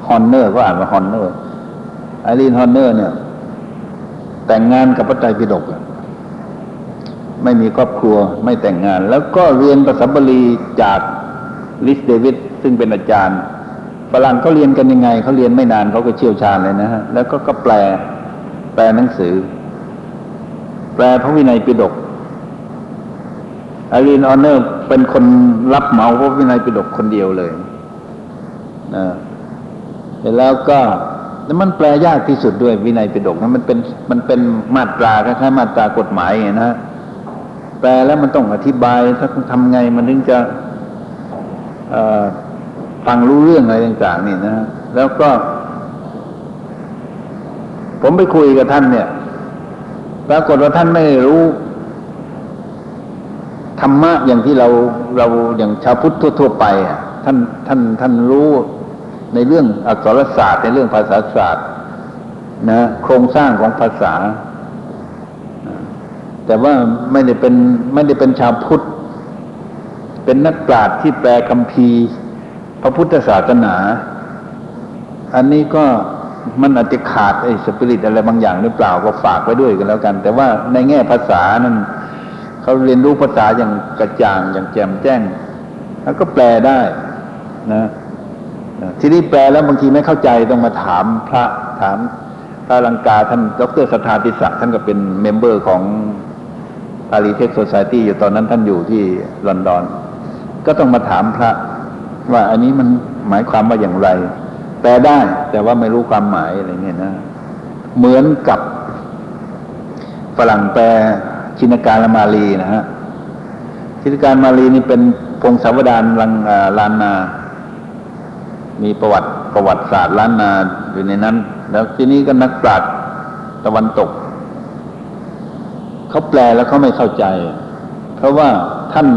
[SPEAKER 1] ฮอนเนอร์ก็อ่านว่าฮอนเนอร์ไอรีนฮอนเนอร์ เนี่ย แต่งงานกับพระไตรปิฎก ไม่มีครอบครัวไม่แต่งงาน แล้วก็เรียนภาษาบาลีจาก Rhys Davids ซึ่งเป็นอาจารย์ฝรั่งเขาเรียนกันยังไงเขาเรียนไม่นานเขาก็เชี่ยวชาญเลยนะฮะแล้วก็ก็แปล แปลหนังสือ แปลพระวินัยปิฎกอารีนออเนอร์เป็นคนรับเหมาพระวินัยปิฎกคนเดียวเลยนะเสร็จแล้วก็แล้วมันแปลยากที่สุดด้วยวินัยปิฎกนะมันเป็นมันเป็นมาตราคล้ายๆมาตรากฎหมายไงนะ แปลแล้วมันต้องอธิบายถ้าทำไงมันถึงจะฟังรู้เรื่องอะไรต่างๆนี่นะแล้วก็ ผมไปคุยกับท่านเนี่ยปรากฏว่าท่านไม่รู้ธรรมะอย่างที่เราเราอย่างชาวพุทธทั่วๆไปอะท่านท่านท่านรู้ในเรื่องอักษรศาสตร์ในเรื่องภาษาศาสตร์นะโครงสร้างของภาษา แต่ว่าไม่ได้เป็นไม่ได้เป็นชาวพุทธ เป็นนักปราชญ์ที่แปลคัมภีพระพุทธศาสนา อันนี้ก็มันอาจจะขาดไอ้สปิริตอะไรบางอย่างหรือเปล่าก็ฝากไว้ด้วยกันแล้วกัน แต่ว่าในแง่ภาษานั้นเขาเรียนรู้ภาษาอย่างกระจ่างอย่างแจ่มแจ้ง แล้วก็แปลได้นะทีนี้แปลแล้วบางทีไม่เข้าใจต้องมาถามพระถามพระลังกาท่านดรสถาติศักดิ์ท่านก็เป็นเมมเบอร์ของารีเทคโซซายตี้อยู่ตอนนั้นท่านอยู่ที่ลอนดอน ก็ต้องมาถามพระ ว่าอันนี้มันหมายความว่าอย่างไร แปลได้แต่ว่าไม่รู้ความหมายอะไรเงี้ยนะ เหมือนกับฝรั่งแปลชินการมาลีนะฮะชินการมาลีนี่เป็นพงศาวดารลังลานนา มีประวัติประวัติศาสตร์ล้านนาอยู่ในนั้น แล้วที่นี้ก็นักปราชญ์ตะวันตก เขาแปลแล้วเขาไม่เข้าใจ เพราะว่าท่าน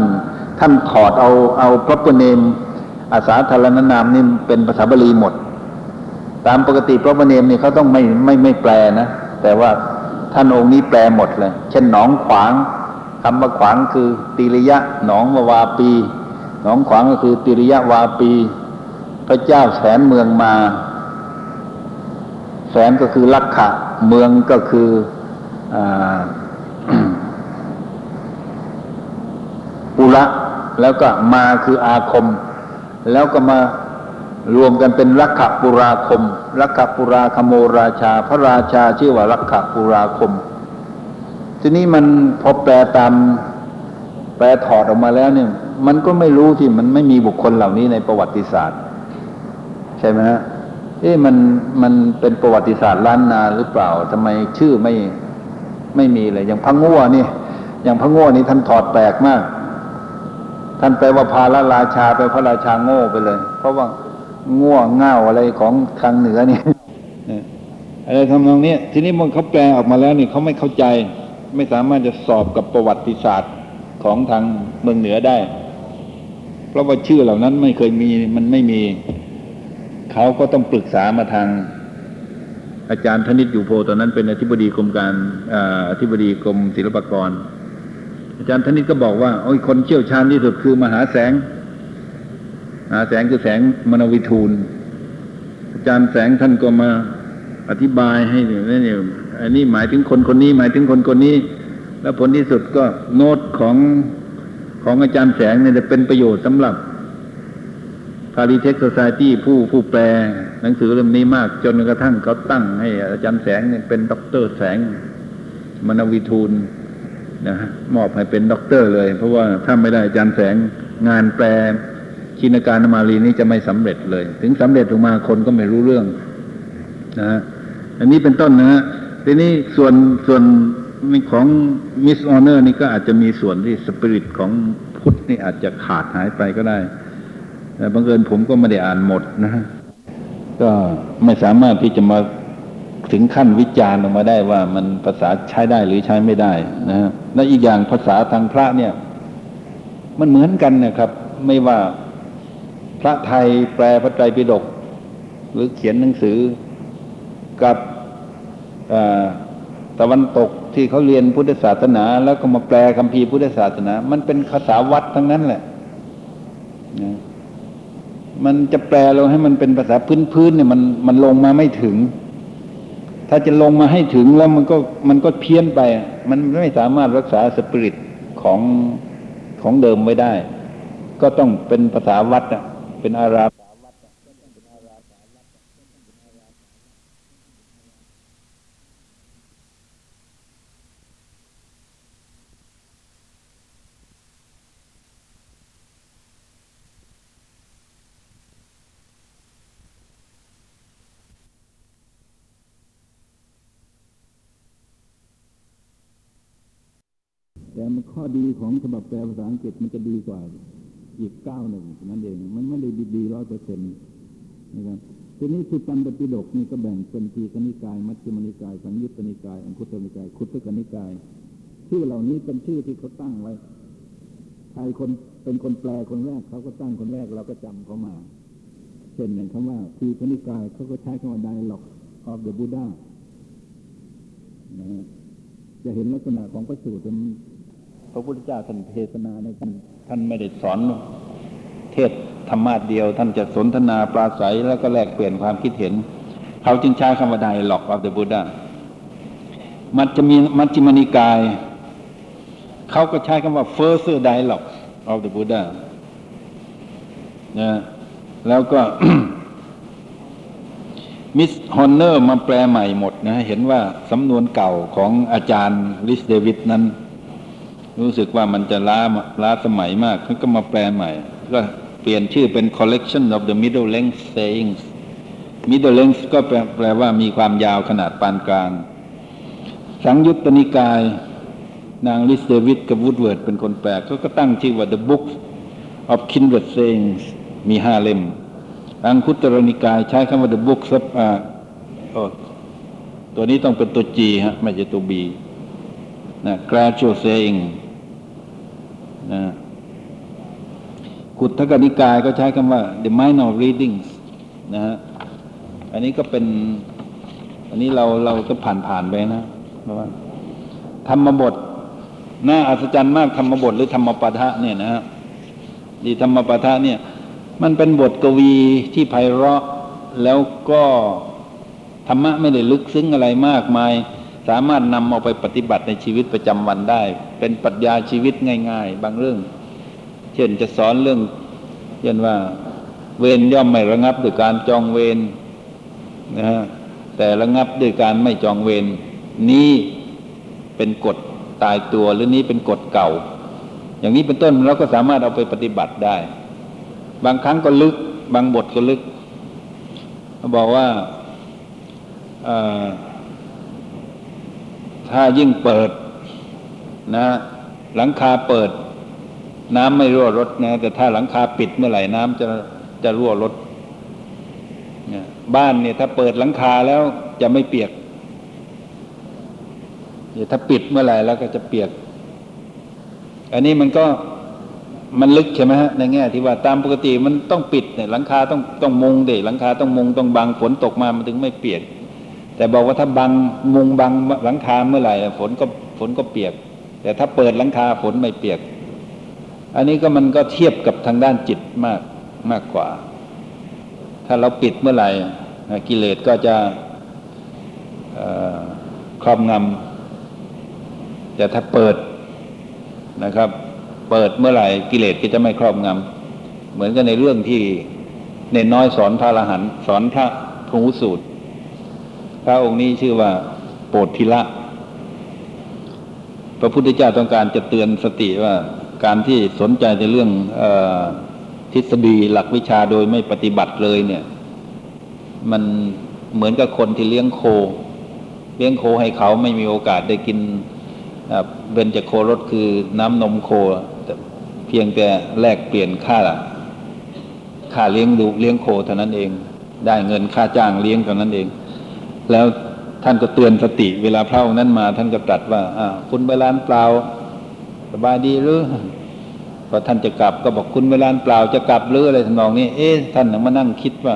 [SPEAKER 1] ท่านถอดเอาเอาพระปเนมอาสาธารณนามนี่เป็นภาษาบาลีหมด ตามปกติพระปเนมนี่เขาต้องไม่ไม่ไม่แปลนะแต่ว่าท่านองค์นี้แปลหมดเลย เช่นหนองขวางคำว่าขวางคือติริยะหนองวาปี หนองขวางก็คือติริยะวาปี พระเจ้าแสนเมืองมา แสนก็คือลักขะเมืองก็คืออ อุระแล้วก็มาคืออาคม แล้วก็มารวมกันเป็นลักขปุราคมลักขปุราคโมราชา พระราชาชื่อว่าลักขปุราคม ทีนี้มันพอแปลตามแปลถอดออกมาแล้วเนี่ย มันก็ไม่รู้ที่มันไม่มีบุคคลเหล่านี้ในประวัติศาสตร์ ใช่ไหมฮะเอ๊ะมันมันเป็นประวัติศาสตร์ล้านนาหรือเปล่าทำไมชื่อไม่ไม่มีเลยอย่างพังงัวนี่อย่างพังงัวนี่ท่านถอดแปลกมาก ท่านแปลว่าพาละราชาไปพระราชาโง่ไปเลย เพราะว่าง่วงเง่าอะไรของทางเหนือนี่อะไรทำนองนี้ทีนี้มันเขาแปลออกมาแล้วนี่เขาไม่เข้าใจ ไม่สามารถจะสอบกับประวัติศาสตร์ของทางเมืองเหนือได้ เพราะว่าชื่อเหล่านั้นไม่เคยมีมันไม่มี เขาก็ต้องปรึกษามาทาง อาจารย์ธนิตอยู่โพตอนนั้นเป็นอธิบดีกรมการอาอธิบดีกรมศิลปากร อาจารย์ธนิตก็บอกว่าโอ้ยคนเชี่ยวชาญที่สุดคือมหาแสงมหาแสงคือแสงมนวิทูล อาจารย์แสงท่านก็มาอธิบายให้เนี่ยเนี่ยอันนี้หมายถึงคนคนนี้หมายถึงคนคนนี้ แล้วผลที่สุดก็โน้ตของของอาจารย์แสงเนี่ยจะเป็นประโยชน์สำหรับ Pali Text Society ผู้ผู้แปลหนังสือเล่มนี้มาก จนกระทั่งเขาตั้งให้อาจารย์แสงเนี่ยเป็นด็อกเตอร์แสงมนวิทูล นะฮะมอบให้เป็นด็อกเตอร์เลย เพราะว่าถ้าไม่ได้อาจารย์แสงงานแปลชินกาลมาลีนี้จะไม่สำเร็จเลย ถึงสำเร็จออกมาคนก็ไม่รู้เรื่องนะฮะอันนี้เป็นต้นนะฮะทีนี้ส่วนส่วนของมิสออเนอร์นี่ก็อาจจะมีส่วนที่สปิริตของพุทธนี่อาจจะขาดหายไปก็ได้แต่บังเอิญผมก็ไม่ได้อ่านหมดนะฮะก็ไม่สามารถที่จะมา ถึงขั้นวิจารณ์ออกมาได้ว่ามันภาษาใช้ได้หรือใช้ไม่ได้นะฮะและอีกอย่างภาษาทางพระเนี่ย มันเหมือนกันนะครับ ไม่ว่าพระไทยแปลพระไตรปิฎกหรือเขียนหนังสือกับตะวันตกที่เขาเรียนพุทธศาสนา แล้วก็มาแปลคัมภีร์พุทธศาสนา มันเป็นภาษาวัดทั้งนั้นแหละนะมันจะแปลลงให้มันเป็นภาษาพื้นๆเนี่ยมันมันลงมาไม่ถึง ถ้าจะลงมาให้ถึงแล้วมันก็มันก็เพี้ยนไป มันไม่สามารถรักษาสปิริตของของเดิมไว้ได้ ก็ต้องเป็นภาษาวัดเป็นอาราบ แต่มันข้อดีของฉบับแป ลภาษาอังกฤษมันจะดีกว่าอีกเก้าหนึ่งนั่นเอง มันไม่ได้ดีร้อยเปอร์เซ็นต์นะครับทีนี้สุตันตปิฎกนี่ก็แบ่งเป็นทีคณิกาย มัชฌิมนิกาย สังยุตตนิกาย อังคุตนิกาย คุตตกนิกาย ชื่อเหล่านี้เป็นชื่อที่เขาตั้งไว้ ใครคนเป็นคนแปลคนแรกเขาก็ตั้งคนแรกเราก็จำเขามา เช่นอย่างคำว่าทีคณิกายเขาก็ใช้คำว่า dialogue of the Buddha นะจะเห็นลักษณะของพระสูตรมัน พระพุทธเจ้าท่านเทศนาในท่านท่านไม่ได้สอนเทศธรรมะเดียว ท่านจะสนทนาปราศัยแล้วก็แลกเปลี่ยนความคิดเห็น เขาจึงใช้คำว่าไดหลอก of the Buddha มัจจะมีมัจจิมนิกาย เขาก็ใช้คำว่า further dialogue of the Buddha นะแล้วก็Miss Horner มาแปลใหม่หมดนะ เห็นว่าสำนวนเก่าของอาจารย์ Rhys Davids นั้น รู้สึกว่ามันจะล้าล้าสมัยมากเขาก็มาแปลใหม่ ก็เปลี่ยนชื่อเป็น collection of the middle length sayings middle length ก็แปลแปลว่ามีความยาวขนาดปานกลาง สังยุตตนิกาย นาง Rhys Davids กับ Woodward เป็นคนแปลเขาก็ตั้งชื่อว่า the book of kindred sayings มีห้าเล่ม อังคุตรนิกายใช้คำว่า the book of อ่าตัวนี้ต้องเป็นตัว G ฮะไม่ใช่ตัว B นะ gradual saying นะกุตทกนิกายก็ใช้คำว่า the minor readings นะฮะอันนี้ก็เป็น อันนี้เราเราก็ผ่านผ่านไปนะเพราะว่าธรรมบทน่าอัศจรรย์มากธรรมบทหรือธรรมปาทะเนี่ยนะฮะดีธรรมปาทะเนี่ย มันเป็นบทกวีที่ไพเราะแล้วก็ธรรมะไม่ได้ลึกซึ้งอะไรมากมาย สามารถนำเอาไปปฏิบัติในชีวิตประจำวันได้ เป็นปรัชญาชีวิตง่าย ๆ บางเรื่อง เช่นจะสอนเรื่องเช่นว่า เวรย่อมไม่ระงับด้วยการจองเวรนะฮะแต่ระงับด้วยการไม่จองเวรนี้เป็นกฎตายตัวหรือนี้เป็นกฎเก่า อย่างนี้เป็นต้นเราก็สามารถเอาไปปฏิบัติได้ บางครั้งก็ลึก บางบทก็ลึกเขาบอกว่าอ่อ ถ้ายิ่งเปิดนะ หลังคาเปิด น้ำไม่รั่วรถนะ แต่ถ้าหลังคาปิดเมื่อไหร่น้ำจะจะรั่วรถเนี่ยบ้านเนี่ย ถ้าเปิดหลังคาแล้วจะไม่เปียกเนี่ยถ้าปิดเมื่อไหร่แล้วก็จะเปียก อันนี้มันก็มันลึกใช่ไหมฮะในแง่ที่ว่าตามปกติมันต้องปิดเนี่ยหลังคาต้องต้องมุงเด็หลังคาต้องมุงต้องบังฝนตกมามันถึงไม่เปียก แต่บอกว่าถ้าบังมุงบังหลังคาเมื่อไหร่ฝนก็ฝนก็เปียก แต่ถ้าเปิดหลังคาฝนไม่เปียก อันนี้ก็มันก็เทียบกับทางด้านจิตมากมากกว่า ถ้าเราปิดเมื่อไหร่กิเลสก็จะครอบงำแต่ถ้าเปิดนะครับ เปิดเมื่อไหร่กิเลสก็จะไม่ครอบงำเหมือนกันในเรื่องที่เนนน้อยสอนพระอรหันต์สอนพระพหูสูตร ระองค์นี้ชื่อว่าโปรดทิละ พระพุทธเจ้าต้องการจะเตือนสติว่าการที่สนใจในเรื่องอทฤษฎีหลักวิชาโดยไม่ปฏิบัติเลยเนี่ย มันเหมือนกับคนที่เลี้ยงโค เลี้ยงโคให้เขาไม่มีโอกาสได้กินเบญจโครสคือน้ำนมโค เพียงแต่แลกเปลี่ยนค่าค่าเลี้ยงดูเลี้ยงโคเท่านั้นเอง ได้เงินค่าจ้างเลี้ยงเท่านั้นเอง แล้วท่านก็เตือนสติ เวลาพระองค์นั้นมา ท่านก็ตรัสว่าอ่าคุณเวลานเปล่าสบายดีหรือพอท่านจะกลับก็บอกคุณเวลานเปล่าจะกลับหรืออะไรทำนองนี้ เอ๊ะท่านมานั่งคิดว่า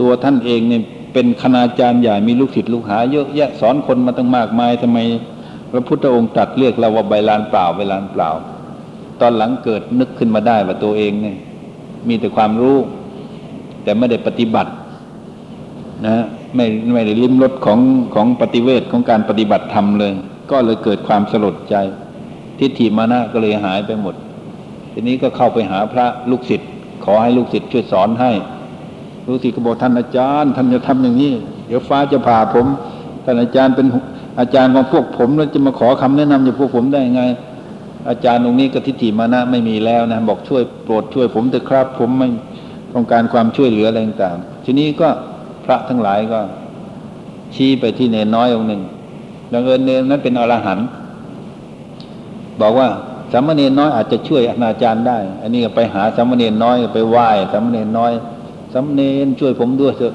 [SPEAKER 1] ตัวท่านเองเนี่ยเป็นคณาจารย์ใหญ่มีลูกศิษย์ลูกหาเยอะแยะสอนคนมาตั้งมากมายทำไม พระพุทธองค์ตรัสเรียกเราว่าใบลานเปล่าใบลานเปล่า ตอนหลังเกิดนึกขึ้นมาได้ว่าตัวเองเนี่ยมีแต่ความรู้ แต่ไม่ได้ปฏิบัติ นะ ไม่ไม่ได้ลิ้มรสของของปฏิเวทของการปฏิบัติธรรมเลย ก็เลยเกิดความสลดใจ ทิฏฐิมานะก็เลยหายไปหมด ทีนี้ก็เข้าไปหาพระลูกศิษย์ขอให้ลูกศิษย์ช่วยสอนให้ลูกศิษย์ก็บอกท่านอาจารย์ ท่านจะทำอย่างนี้ เดี๋ยวฟ้าจะผ่าผม ท่านอาจารย์เป็นอาจารย์ของพวกผมแล้วจะมาขอคำแนะนำจากพวกผมได้ยังไง อาจารย์ตรงนี้ก็ทิฏฐิมานะไม่มีแล้วนะบอกช่วยโปรดช่วยผมเถอะครับ ผมไม่ต้องการความช่วยเหลืออะไรต่างทีนี้ก็ ระทั้งหลายก็ชี้ไปที่เนนน้อยองค์หนึ่งดังเอิญเนนนั้นเป็นอรหันต์บอกว่าสามเณรน้อยอาจจะช่วยอนาจารย์ได้ อันนี้ก็ไปหาสามเณรน้อยไปไหว้สามเณรน้อยสามเณรช่วยผมด้วยเถอะ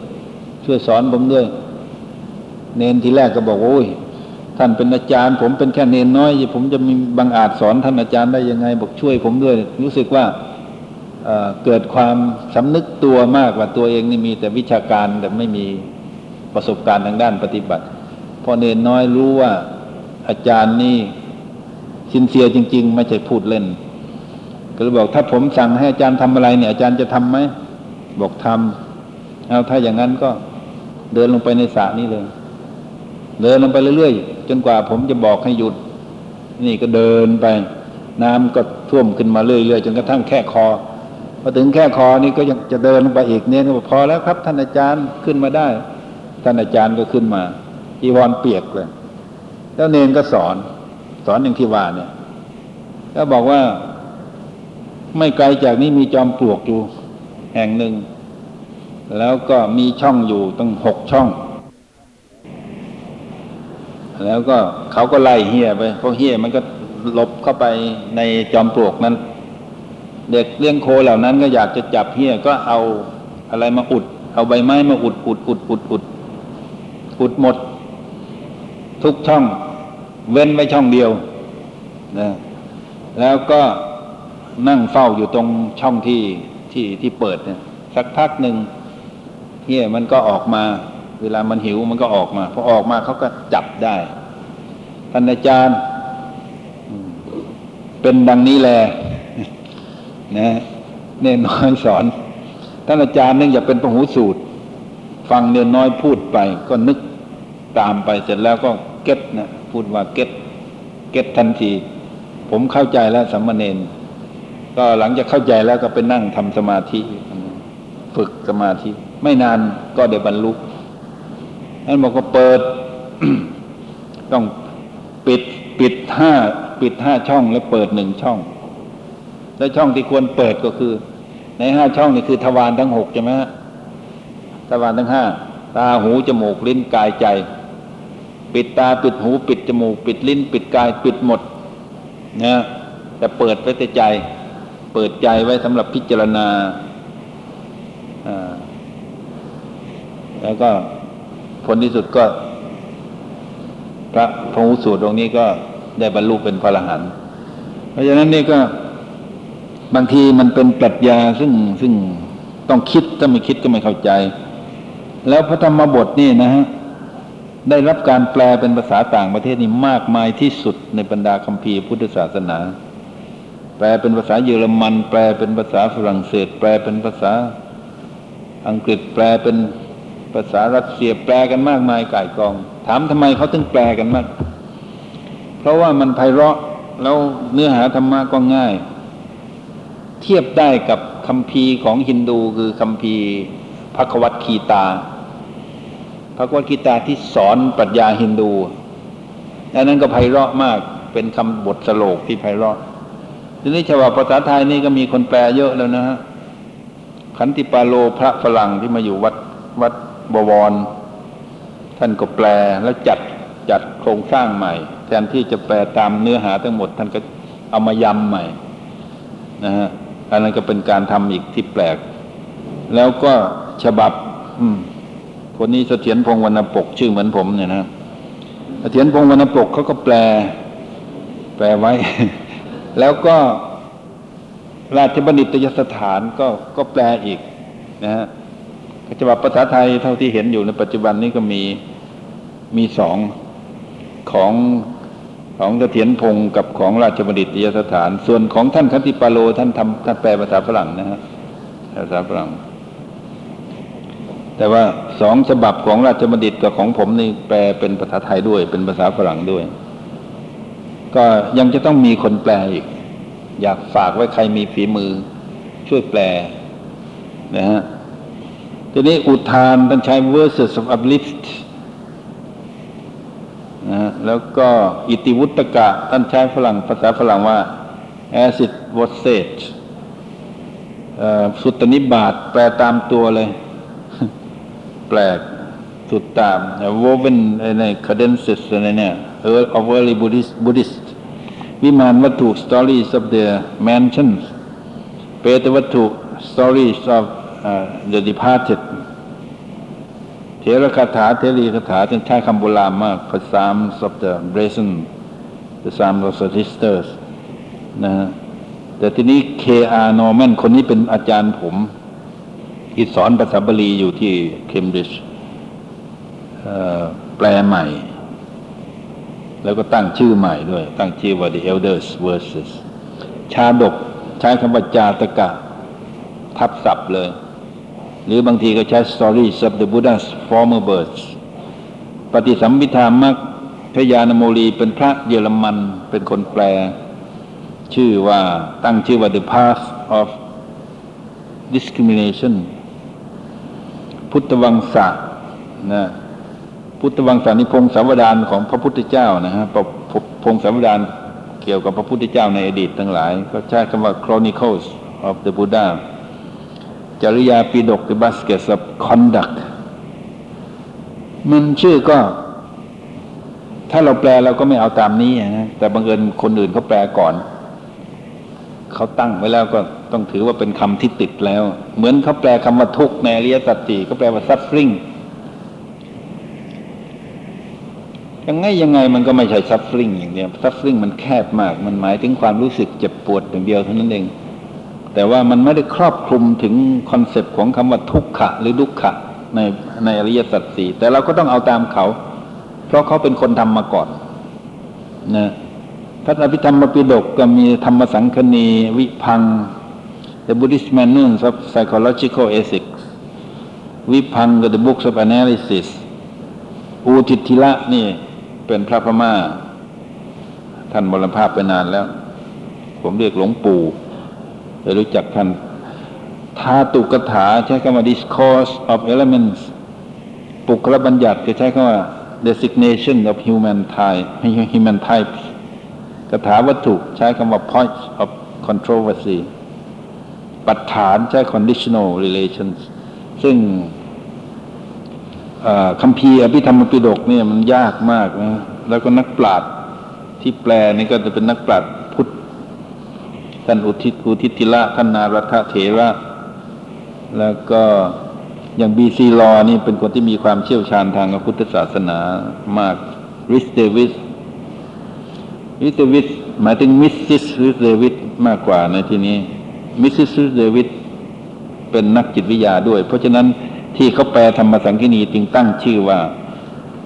[SPEAKER 1] ช่วยสอนผมด้วย เนนทีแรกก็บอกโอ้ยท่านเป็นอาจารย์ ผมเป็นแค่เนนน้อยผมจะมีบางอาจสอนท่านอาจารย์ได้ยังไง บอกช่วยผมด้วย รู้สึกว่า เกิดความสำนึกตัวมากว่าตัวเองนี่มีแต่วิชาการแต่ไม่มีประสบการณ์ทางด้านปฏิบัติ พอเนนน้อยรู้ว่าอาจารย์นี่สินเสียจริง ๆ ไม่ใช่พูดเล่น ก็เลยบอกถ้าผมสั่งให้อาจารย์ทำอะไรเนี่ย อาจารย์จะทำไหมบอกทำเอาถ้าอย่างนั้นก็เดินลงไปในสระนี้เลย เดินลงไปเรื่อยๆจนกว่าผมจะบอกให้หยุด นี่ก็เดินไป น้ำก็ท่วมขึ้นมาเรื่อยๆจนกระทั่งแค่คอ พอถึงแค่คอนี่ก็ยังจะเดินไปอีกเนี่ยบอกพอแล้วครับ ท่านอาจารย์ขึ้นมาได้ ท่านอาจารย์ก็ขึ้นมาจีวรเปียกเลยแล้วเนนก็สอน สอนอย่างที่ว่าเนี่ยก็บอกว่า ไม่ไกลจากนี้มีจอมปลวกอยู่แห่งหนึ่ง แล้วก็มีช่องอยู่ตั้งหกช่อง แล้วก็เขาก็ไล่เฮียไปเพราะเฮียมันก็หลบเข้าไปในจอมปลวกนั้น เด็กเลี้ยงโคเหล่านั้นก็อยากจะจับเฮี้ยก็เอาอะไรมาอุด เอาใบไม้มาอุดอุดอุดอุดอุดอุดหมด ทุกช่อง เว้นไว้ช่องเดียวนะแล้วก็นั่งเฝ้าอยู่ตรงช่องที่ที่ที่เปิดเนี่ยสักพักหนึ่งเหี้ยมันก็ออกมา เวลามันหิวมันก็ออกมาพอออกมาเขาก็จับได้ท่านอาจารย์ เป็นดังนี้แหละ นะเณรน้อยสอน ท่านอาจารย์นึกอยากเป็นพหูสูต ฟังเณรน้อยพูดไป ก็นึกตามไปเสร็จแล้วก็ get นะพูดว่า get get ทันที ผมเข้าใจแล้วสัมมาเนนก็หลังจากเข้าใจแล้วก็ไปนั่งทำสมาธิ ฝึกสมาธิ ไม่นานก็ได้บรรลุนั่นบอกว่าเปิด ต้องปิดปิดห้าปิดห้าช่องแล้วเปิดหนึ่งช่อง แล้วช่องที่ควรเปิดก็คือ ในห้าช่องนี่คือทวารทั้งหกใช่ไหมฮะทวารทั้งห้าตาหูจมูกลิ้นกายใจ ปิดตาปิดหูปิดจมูก ปิดลิ้น ปิดกายปิดหมดนะแต่เปิดไว้แต่ใจ เปิดใจไว้สำหรับพิจารณาอ่าแล้วก็ผลที่สุดก็ พระพระหูสูตรตรงนี้ก็ได้บรรลุเป็นพระอรหันต์เพราะฉะนั้นนี่ก็ บางทีมันเป็นปรัชญาซึ่งซึ่งต้องคิดถ้าไม่คิดก็ไม่เข้าใจ แล้วพระธรรมบทนี่นะฮะได้รับการแปลเป็นภาษาต่างประเทศนี่มากมายที่สุดในบรรดาคัมภีร์พุทธศาสนา แปลเป็นภาษาเยอรมัน แปลเป็นภาษาฝรั่งเศส แปลเป็นภาษาอังกฤษแปลเป็นภาษารัสเซียแปลกันมากมายก่ายกอง ถามทำไมเขาถึงแปลกันมาก เพราะว่ามันไพเราะแล้วเนื้อหาธรรมะก็ง่าย เทียบได้กับคัมภีของฮินดูคือคัมภีพระควัตคีตาพระกวดกีตาที่สอนปรัชญาฮินดูอันนั้นก็ไพเราะมากเป็นคำบทสโลกที่ไพเราะทีนี้ฉบับภาษาไทยนี่ก็มีคนแปลเยอะแล้วนะฮะขันติปาโลพระฝรั่งที่มาอยู่วัดวัดบวร ท่านก็แปลแล้วจัดจัดโครงสร้างใหม่ แทนที่จะแปลตามเนื้อหาทั้งหมด ท่านก็เอามายำใหม่นะฮะ อันนั้นก็เป็นการทำอีกที่แปลก แล้วก็ฉบับคนนี้เสถียรพงวรรณปกชื่อเหมือนผมเนี่ยนะเสถียรพงวรรณปกเขาก็แปล แปลไว้ แล้วก็ราชบัณฑิตยสถานก็ก็แปลอีกนะฮะฉบับภาษาไทยเท่าที่เห็นอยู่ในปัจจุบันนี้ก็มีมีสองของ ของเสถียรพงศ์กับของราชบัณฑิตยสถาน ส่วนของท่านคันติปาโลท่านทำท่านแปลภาษาฝรั่งนะฮะภาษาฝรั่ง แต่ว่าสองฉบับของราชบัณฑิตกับของผมนี่แปลเป็นภาษาไทยด้วย เป็นภาษาฝรั่งด้วย ก็ยังจะต้องมีคนแปลอีก อยากฝากไว้ใครมีฝีมือ ช่วยแปลนะฮะทีนี้อุทานท่านใช้ verses of uplift นะแล้วก็อิติวุตกะ ท่านใช้ฝรั่งภาษาฝรั่งว่า as it was said สุตนิบาตแปลตามตัวเลย แปลกสุดตาม woven ใน cadences อะไรเนี่ย earl of early Buddhist Buddhist วิมานวัตถุ stories of the mansions เปตวัตถุ stories of uh, the departed เทระคาถาเทรีคาถาจะใช้คำโบราณมาก the psalms of the brazen the psalms of the sisters นะฮะแต่ทีนี้ K.R. Norman คนนี้เป็นอาจารย์ผมที่สอนภาษาบาลีอยู่ที่เคมบริดจ์แปลใหม่ แล้วก็ตั้งชื่อใหม่ด้วย ตั้งชื่อว่า the elders verses ชาดกใช้คำว่าจาตกะ ทับศัพท์เลย หรือบางทีก็ใช้ stories of the Buddha's former births ปฏิสัมพิธามักพยานโมลีเป็นพระเยอรมันเป็นคนแปล ชื่อว่าตั้งชื่อว่า the path of discrimination พุทธวังสะนะพุทธวังสานิพงศาวดารของพระพุทธเจ้านะฮะพงศาวดารเกี่ยวกับพระพุทธเจ้าในอดีตทั้งหลาย ก็ใช้คำว่า Chronicles of the Buddha จริยาปีดก The Baskets of Conduct มันชื่อก็ ถ้าเราแปลเราก็ไม่เอาตามนี้นะแต่บังเอิญคนอื่นเขาแปลก่อน เขาตั้งไว้แล้วก็ต้องถือว่าเป็นคำที่ติดแล้ว เหมือนเขาแปลคำว่าทุกข์ในอริยสัจสี่เขาแปลว่า suffering ยังไงยังไงมันก็ไม่ใช่ suffering อย่างเดียว suffering มันแคบมาก มันหมายถึงความรู้สึกเจ็บปวดอย่างเดียวเท่านั้นเอง แต่ว่ามันไม่ได้ครอบคลุมถึง concept ของคำว่าทุกขะ หรือดุขะในในอริยสัจสี่แต่เราก็ต้องเอาตามเขา เพราะเขาเป็นคนทำมาก่อนนะพระอภิธรรมปิฎกก็มีธรรมสังคณีวิภังค์ The Buddhist Manuals of Psychological Ethics วิพังกับ The Books of Analysis อูทิทิละนี่เป็นพระพม่า ท่านมรณภาพไปนานแล้ว ผมเรียกหลวงปู่ จะรู้จักท่านธาตุกถาใช้คำว่า discourse of elements ปุคลบัญญัติจะใช้คำว่า designation of human type human types คาถาวัตถุใช้คำว่า points of controversy ปัจฐานใช้ conditional relations ซึ่งคัมภีร์อภิธรรมปิฎกเนี่ยมันยากมากนะแล้วก็นักปราชญ์ที่แปลนี่ก็จะเป็นนักปราชญ์ ท่านอุทิศอุทิติละท่านนารัตเถระ แล้วก็อย่างบีซีลอนี่เป็นคนที่มีความเชี่ยวชาญทางพระพุทธศาสนามากริสเดวิสRhys Davids หมายถึง Mrs. Rhys Davids มากกว่าในที่นี้ Mrs. Rhys Davids เป็นนักจิตวิทยาด้วย เพราะฉะนั้นที่เขาแปลธรรมสังคณีจึงตั้งชื่อว่า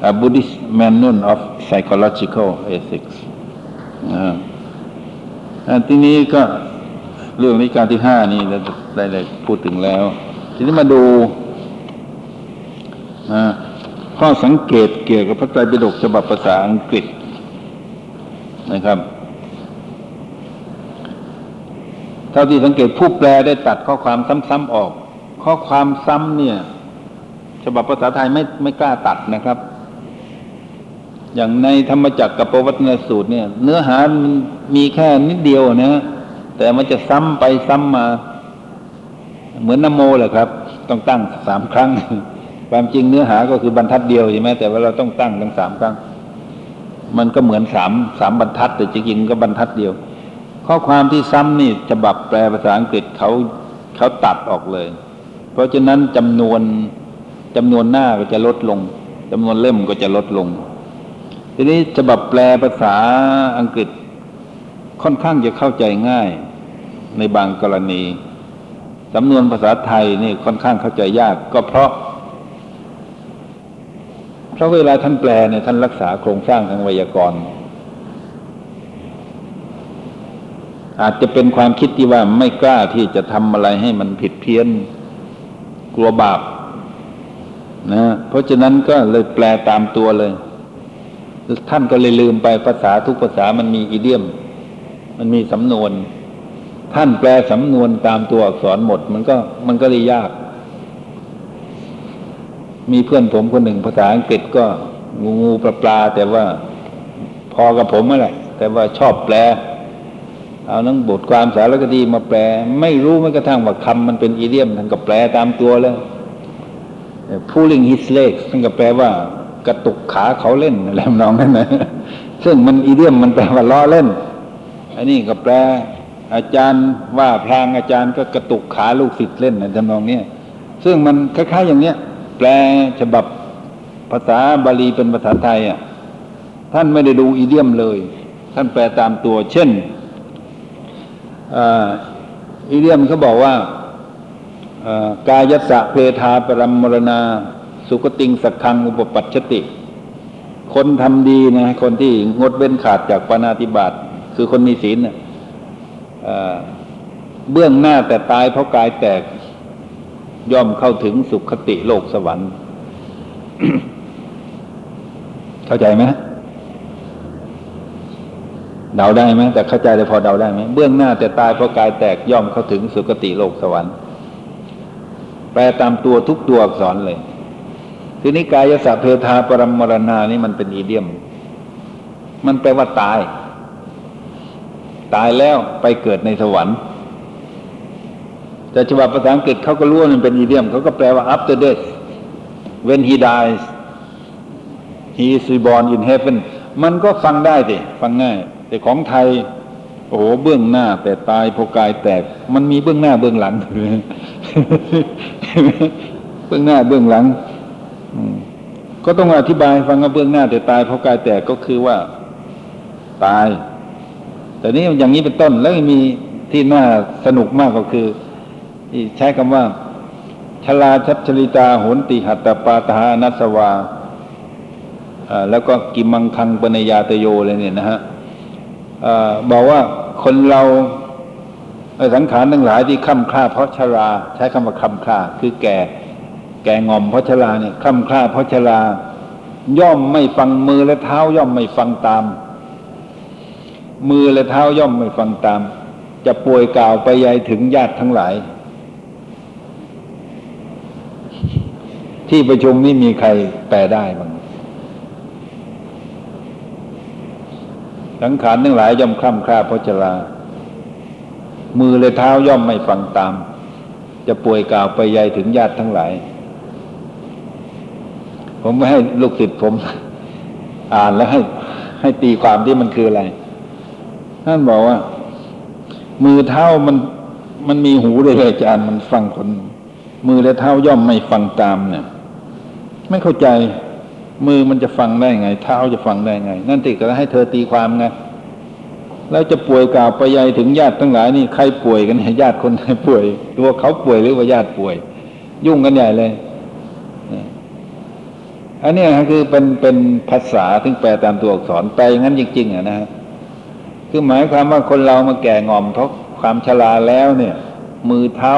[SPEAKER 1] A Buddhist Manual of Psychological Ethics นะ ทีนี้ก็เรื่องนิกายที่ห้านี่ได้ได้พูดถึงแล้ว ทีนี้มาดูข้อสังเกตเกี่ยวกับพระไตรปิฎกฉบับภาษาอังกฤษนะครับ เท่าที่สังเกตผู้แปลได้ตัดข้อความซ้ำๆออก ข้อความซ้ำเนี่ย ฉบับภาษาไทยไม่ไม่กล้าตัดนะครับ อย่างในธรรมจักรกับปวัตนสูตรเนี่ย เนื้อหามันมีแค่นิดเดียวนะแต่มันจะซ้ำไปซ้ำมา เหมือนนโมแหละครับ ต้องตั้งสามครั้ง ความจริงเนื้อหาก็คือบรรทัดเดียวใช่ไหมแต่ว่าเราต้องตั้งทั้งสามครั้ง มันก็เหมือนสามสามบรรทัด แต่จริงๆก็บรรทัดเดียว ข้อความที่ซ้ำนี่ฉบับแปลภาษาอังกฤษเขาเขาตัดออกเลย เพราะฉะนั้นจำนวนจำนวนหน้าก็จะลดลงจำนวนเล่มก็จะลดลง ทีนี้ฉบับแปลภาษาอังกฤษค่อนข้างจะเข้าใจง่ายในบางกรณี สำนวนภาษาไทยนี่ค่อนข้างเข้าใจยาก ก็เพราะ เพราะเวลาท่านแปลเนี่ยท่านรักษาโครงสร้างทางไวยากรณ์ อาจจะเป็นความคิดที่ว่าไม่กล้าที่จะทำอะไรให้มันผิดเพี้ยนกลัวบาปนะเพราะฉะนั้นก็เลยแปลตามตัวเลย ท่านก็เลยลืมไปภาษาทุกภาษามันมีอีเดียม มันมีสำนวน ท่านแปลสำนวนตามตัวอักษรหมด มันก็มันก็เลยยาก มีเพื่อนผมคนหนึ่งภาษาอังกฤษก็งูงูปลาปลา แต่ว่าพอกับผมนั่นแหละแต่ว่าชอบแปล เอานังบทความสารคดีมาแปล ไม่รู้แม้กระทั่งว่าคำมันเป็นอีเดียมท่านก็แปลตามตัวแล้ว pulling his legs ท่านก็แปลว่า กระตุกขาเขาเล่นอะไรทำนองนั้นนะซึ่งมันอีเดียมมันแปลว่าล้อเล่นอันนี้ก็แปล อาจารย์ว่าพลางอาจารย์ก็กระตุกขาลูกศิษย์เล่นนะทำนองเนี้ยซึ่งมันคล้ายๆอย่างเนี้ยแปลฉบับภาษาบาลีเป็นภาษาไทยอะท่านไม่ได้ดูอีเดียมเลย ท่านแปลตามตัว เช่นอีเดียมเขาบอกว่ากายสสะเพทาปรมมรณา สุกติงสักคังอุปปัชชติ คนทำดีนะคนที่งดเว้นขาดจากปานาติบาตคือคนมีศีลนะเบื้องหน้าแต่ตายเพราะกายแตกย่อมเข้าถึงสุขติโลกสวรรค์ เข้าใจไหมเดาได้ไหมแต่เข้าใจแต่พอเดาได้ไหมเบื้องหน้าแต่ตายเพราะกายแตกย่อมเข้าถึงสุคติโลกสวรรค์ แปลตามตัวทุกตัวอักษรเลย ทีนี้กายสัพเพทาปรมมรณานี่มันเป็นอีเดียม มันแปลว่าตาย ตายแล้วไปเกิดในสวรรค์ แต่ฉบับภาษาอังกฤษเขาก็รู้ว่ามันเป็นอีเดียมเขาก็แปลว่า after death when he dies he is reborn in heaven มันก็ฟังได้สิฟังง่าย แต่ของไทย โอ้โหเบื้องหน้า แต่ตายพอกายแตก มันมีเบื้องหน้าเบื้องหลังเบื้องหน้าเบื้องหลัง ก็ต้องอธิบายฟังว่าเบื้องหน้าแต่ตายเพราะกายแตกก็คือว่าตาย แต่นี้อย่างนี้เป็นต้นแล้วมีที่น่าสนุกมากก็คือใช้คำว่าชลาชัชลิตาโหนติหัตตปาตานัสวาแล้วก็กิมังคังปนยาตโยเลยเนี่ยนะฮะบอกว่าคนเราสังขารทั้งหลายที่ค่ำคล้าเพราะชรา ใช้คำว่าค่ำคล้าคือแก่ แก่งอมเพราะชราเนี่ยค่ำคล้าเพราะชรา ย่อมไม่ฟังมือและเท้าย่อมไม่ฟังตาม มือและเท้าย่อมไม่ฟังตาม จะป่วยกล่าวไปยายถึงญาติทั้งหลาย ที่ประชุมนี้มีใครแปลได้บ้างสังขารทั้งหลายย่อมคล่ำคล้าเพราะชรา มือและเท้าย่อมไม่ฟังตาม จะป่วยกล่าวไปยายถึงญาติทั้งหลาย ผมไม่ให้ลูกศิษย์ผม อ่านแล้วให้ให้ตีความที่มันคืออะไร ท่านบอกว่า มือเท้ามัน มันมีหูเลยอาจารย์มันฟังคน มือและเท้าย่อมไม่ฟังตามเนี่ย ไม่เข้าใจ มือมันจะฟังได้ไง เท้าจะฟังได้ไง นั่นติก็ให้เธอตีความไงแล้วจะป่วยกล่าวไปยัยถึงญาติทั้งหลายนี่ใครป่วยกันเนี่ยญาติคนไหนป่วย ตัวเขาป่วยหรือว่าญาติป่วย ยุ่งกันใหญ่เลย อันนี้ยคือเป็นเป็นภาษาที่แปลตามตัวอักษรแปลอย่างนั้นจริงๆอะนะฮะคือหมายความว่าคนเรามาแก่งอมเพราะความชราแล้วเนี่ย มือเท้า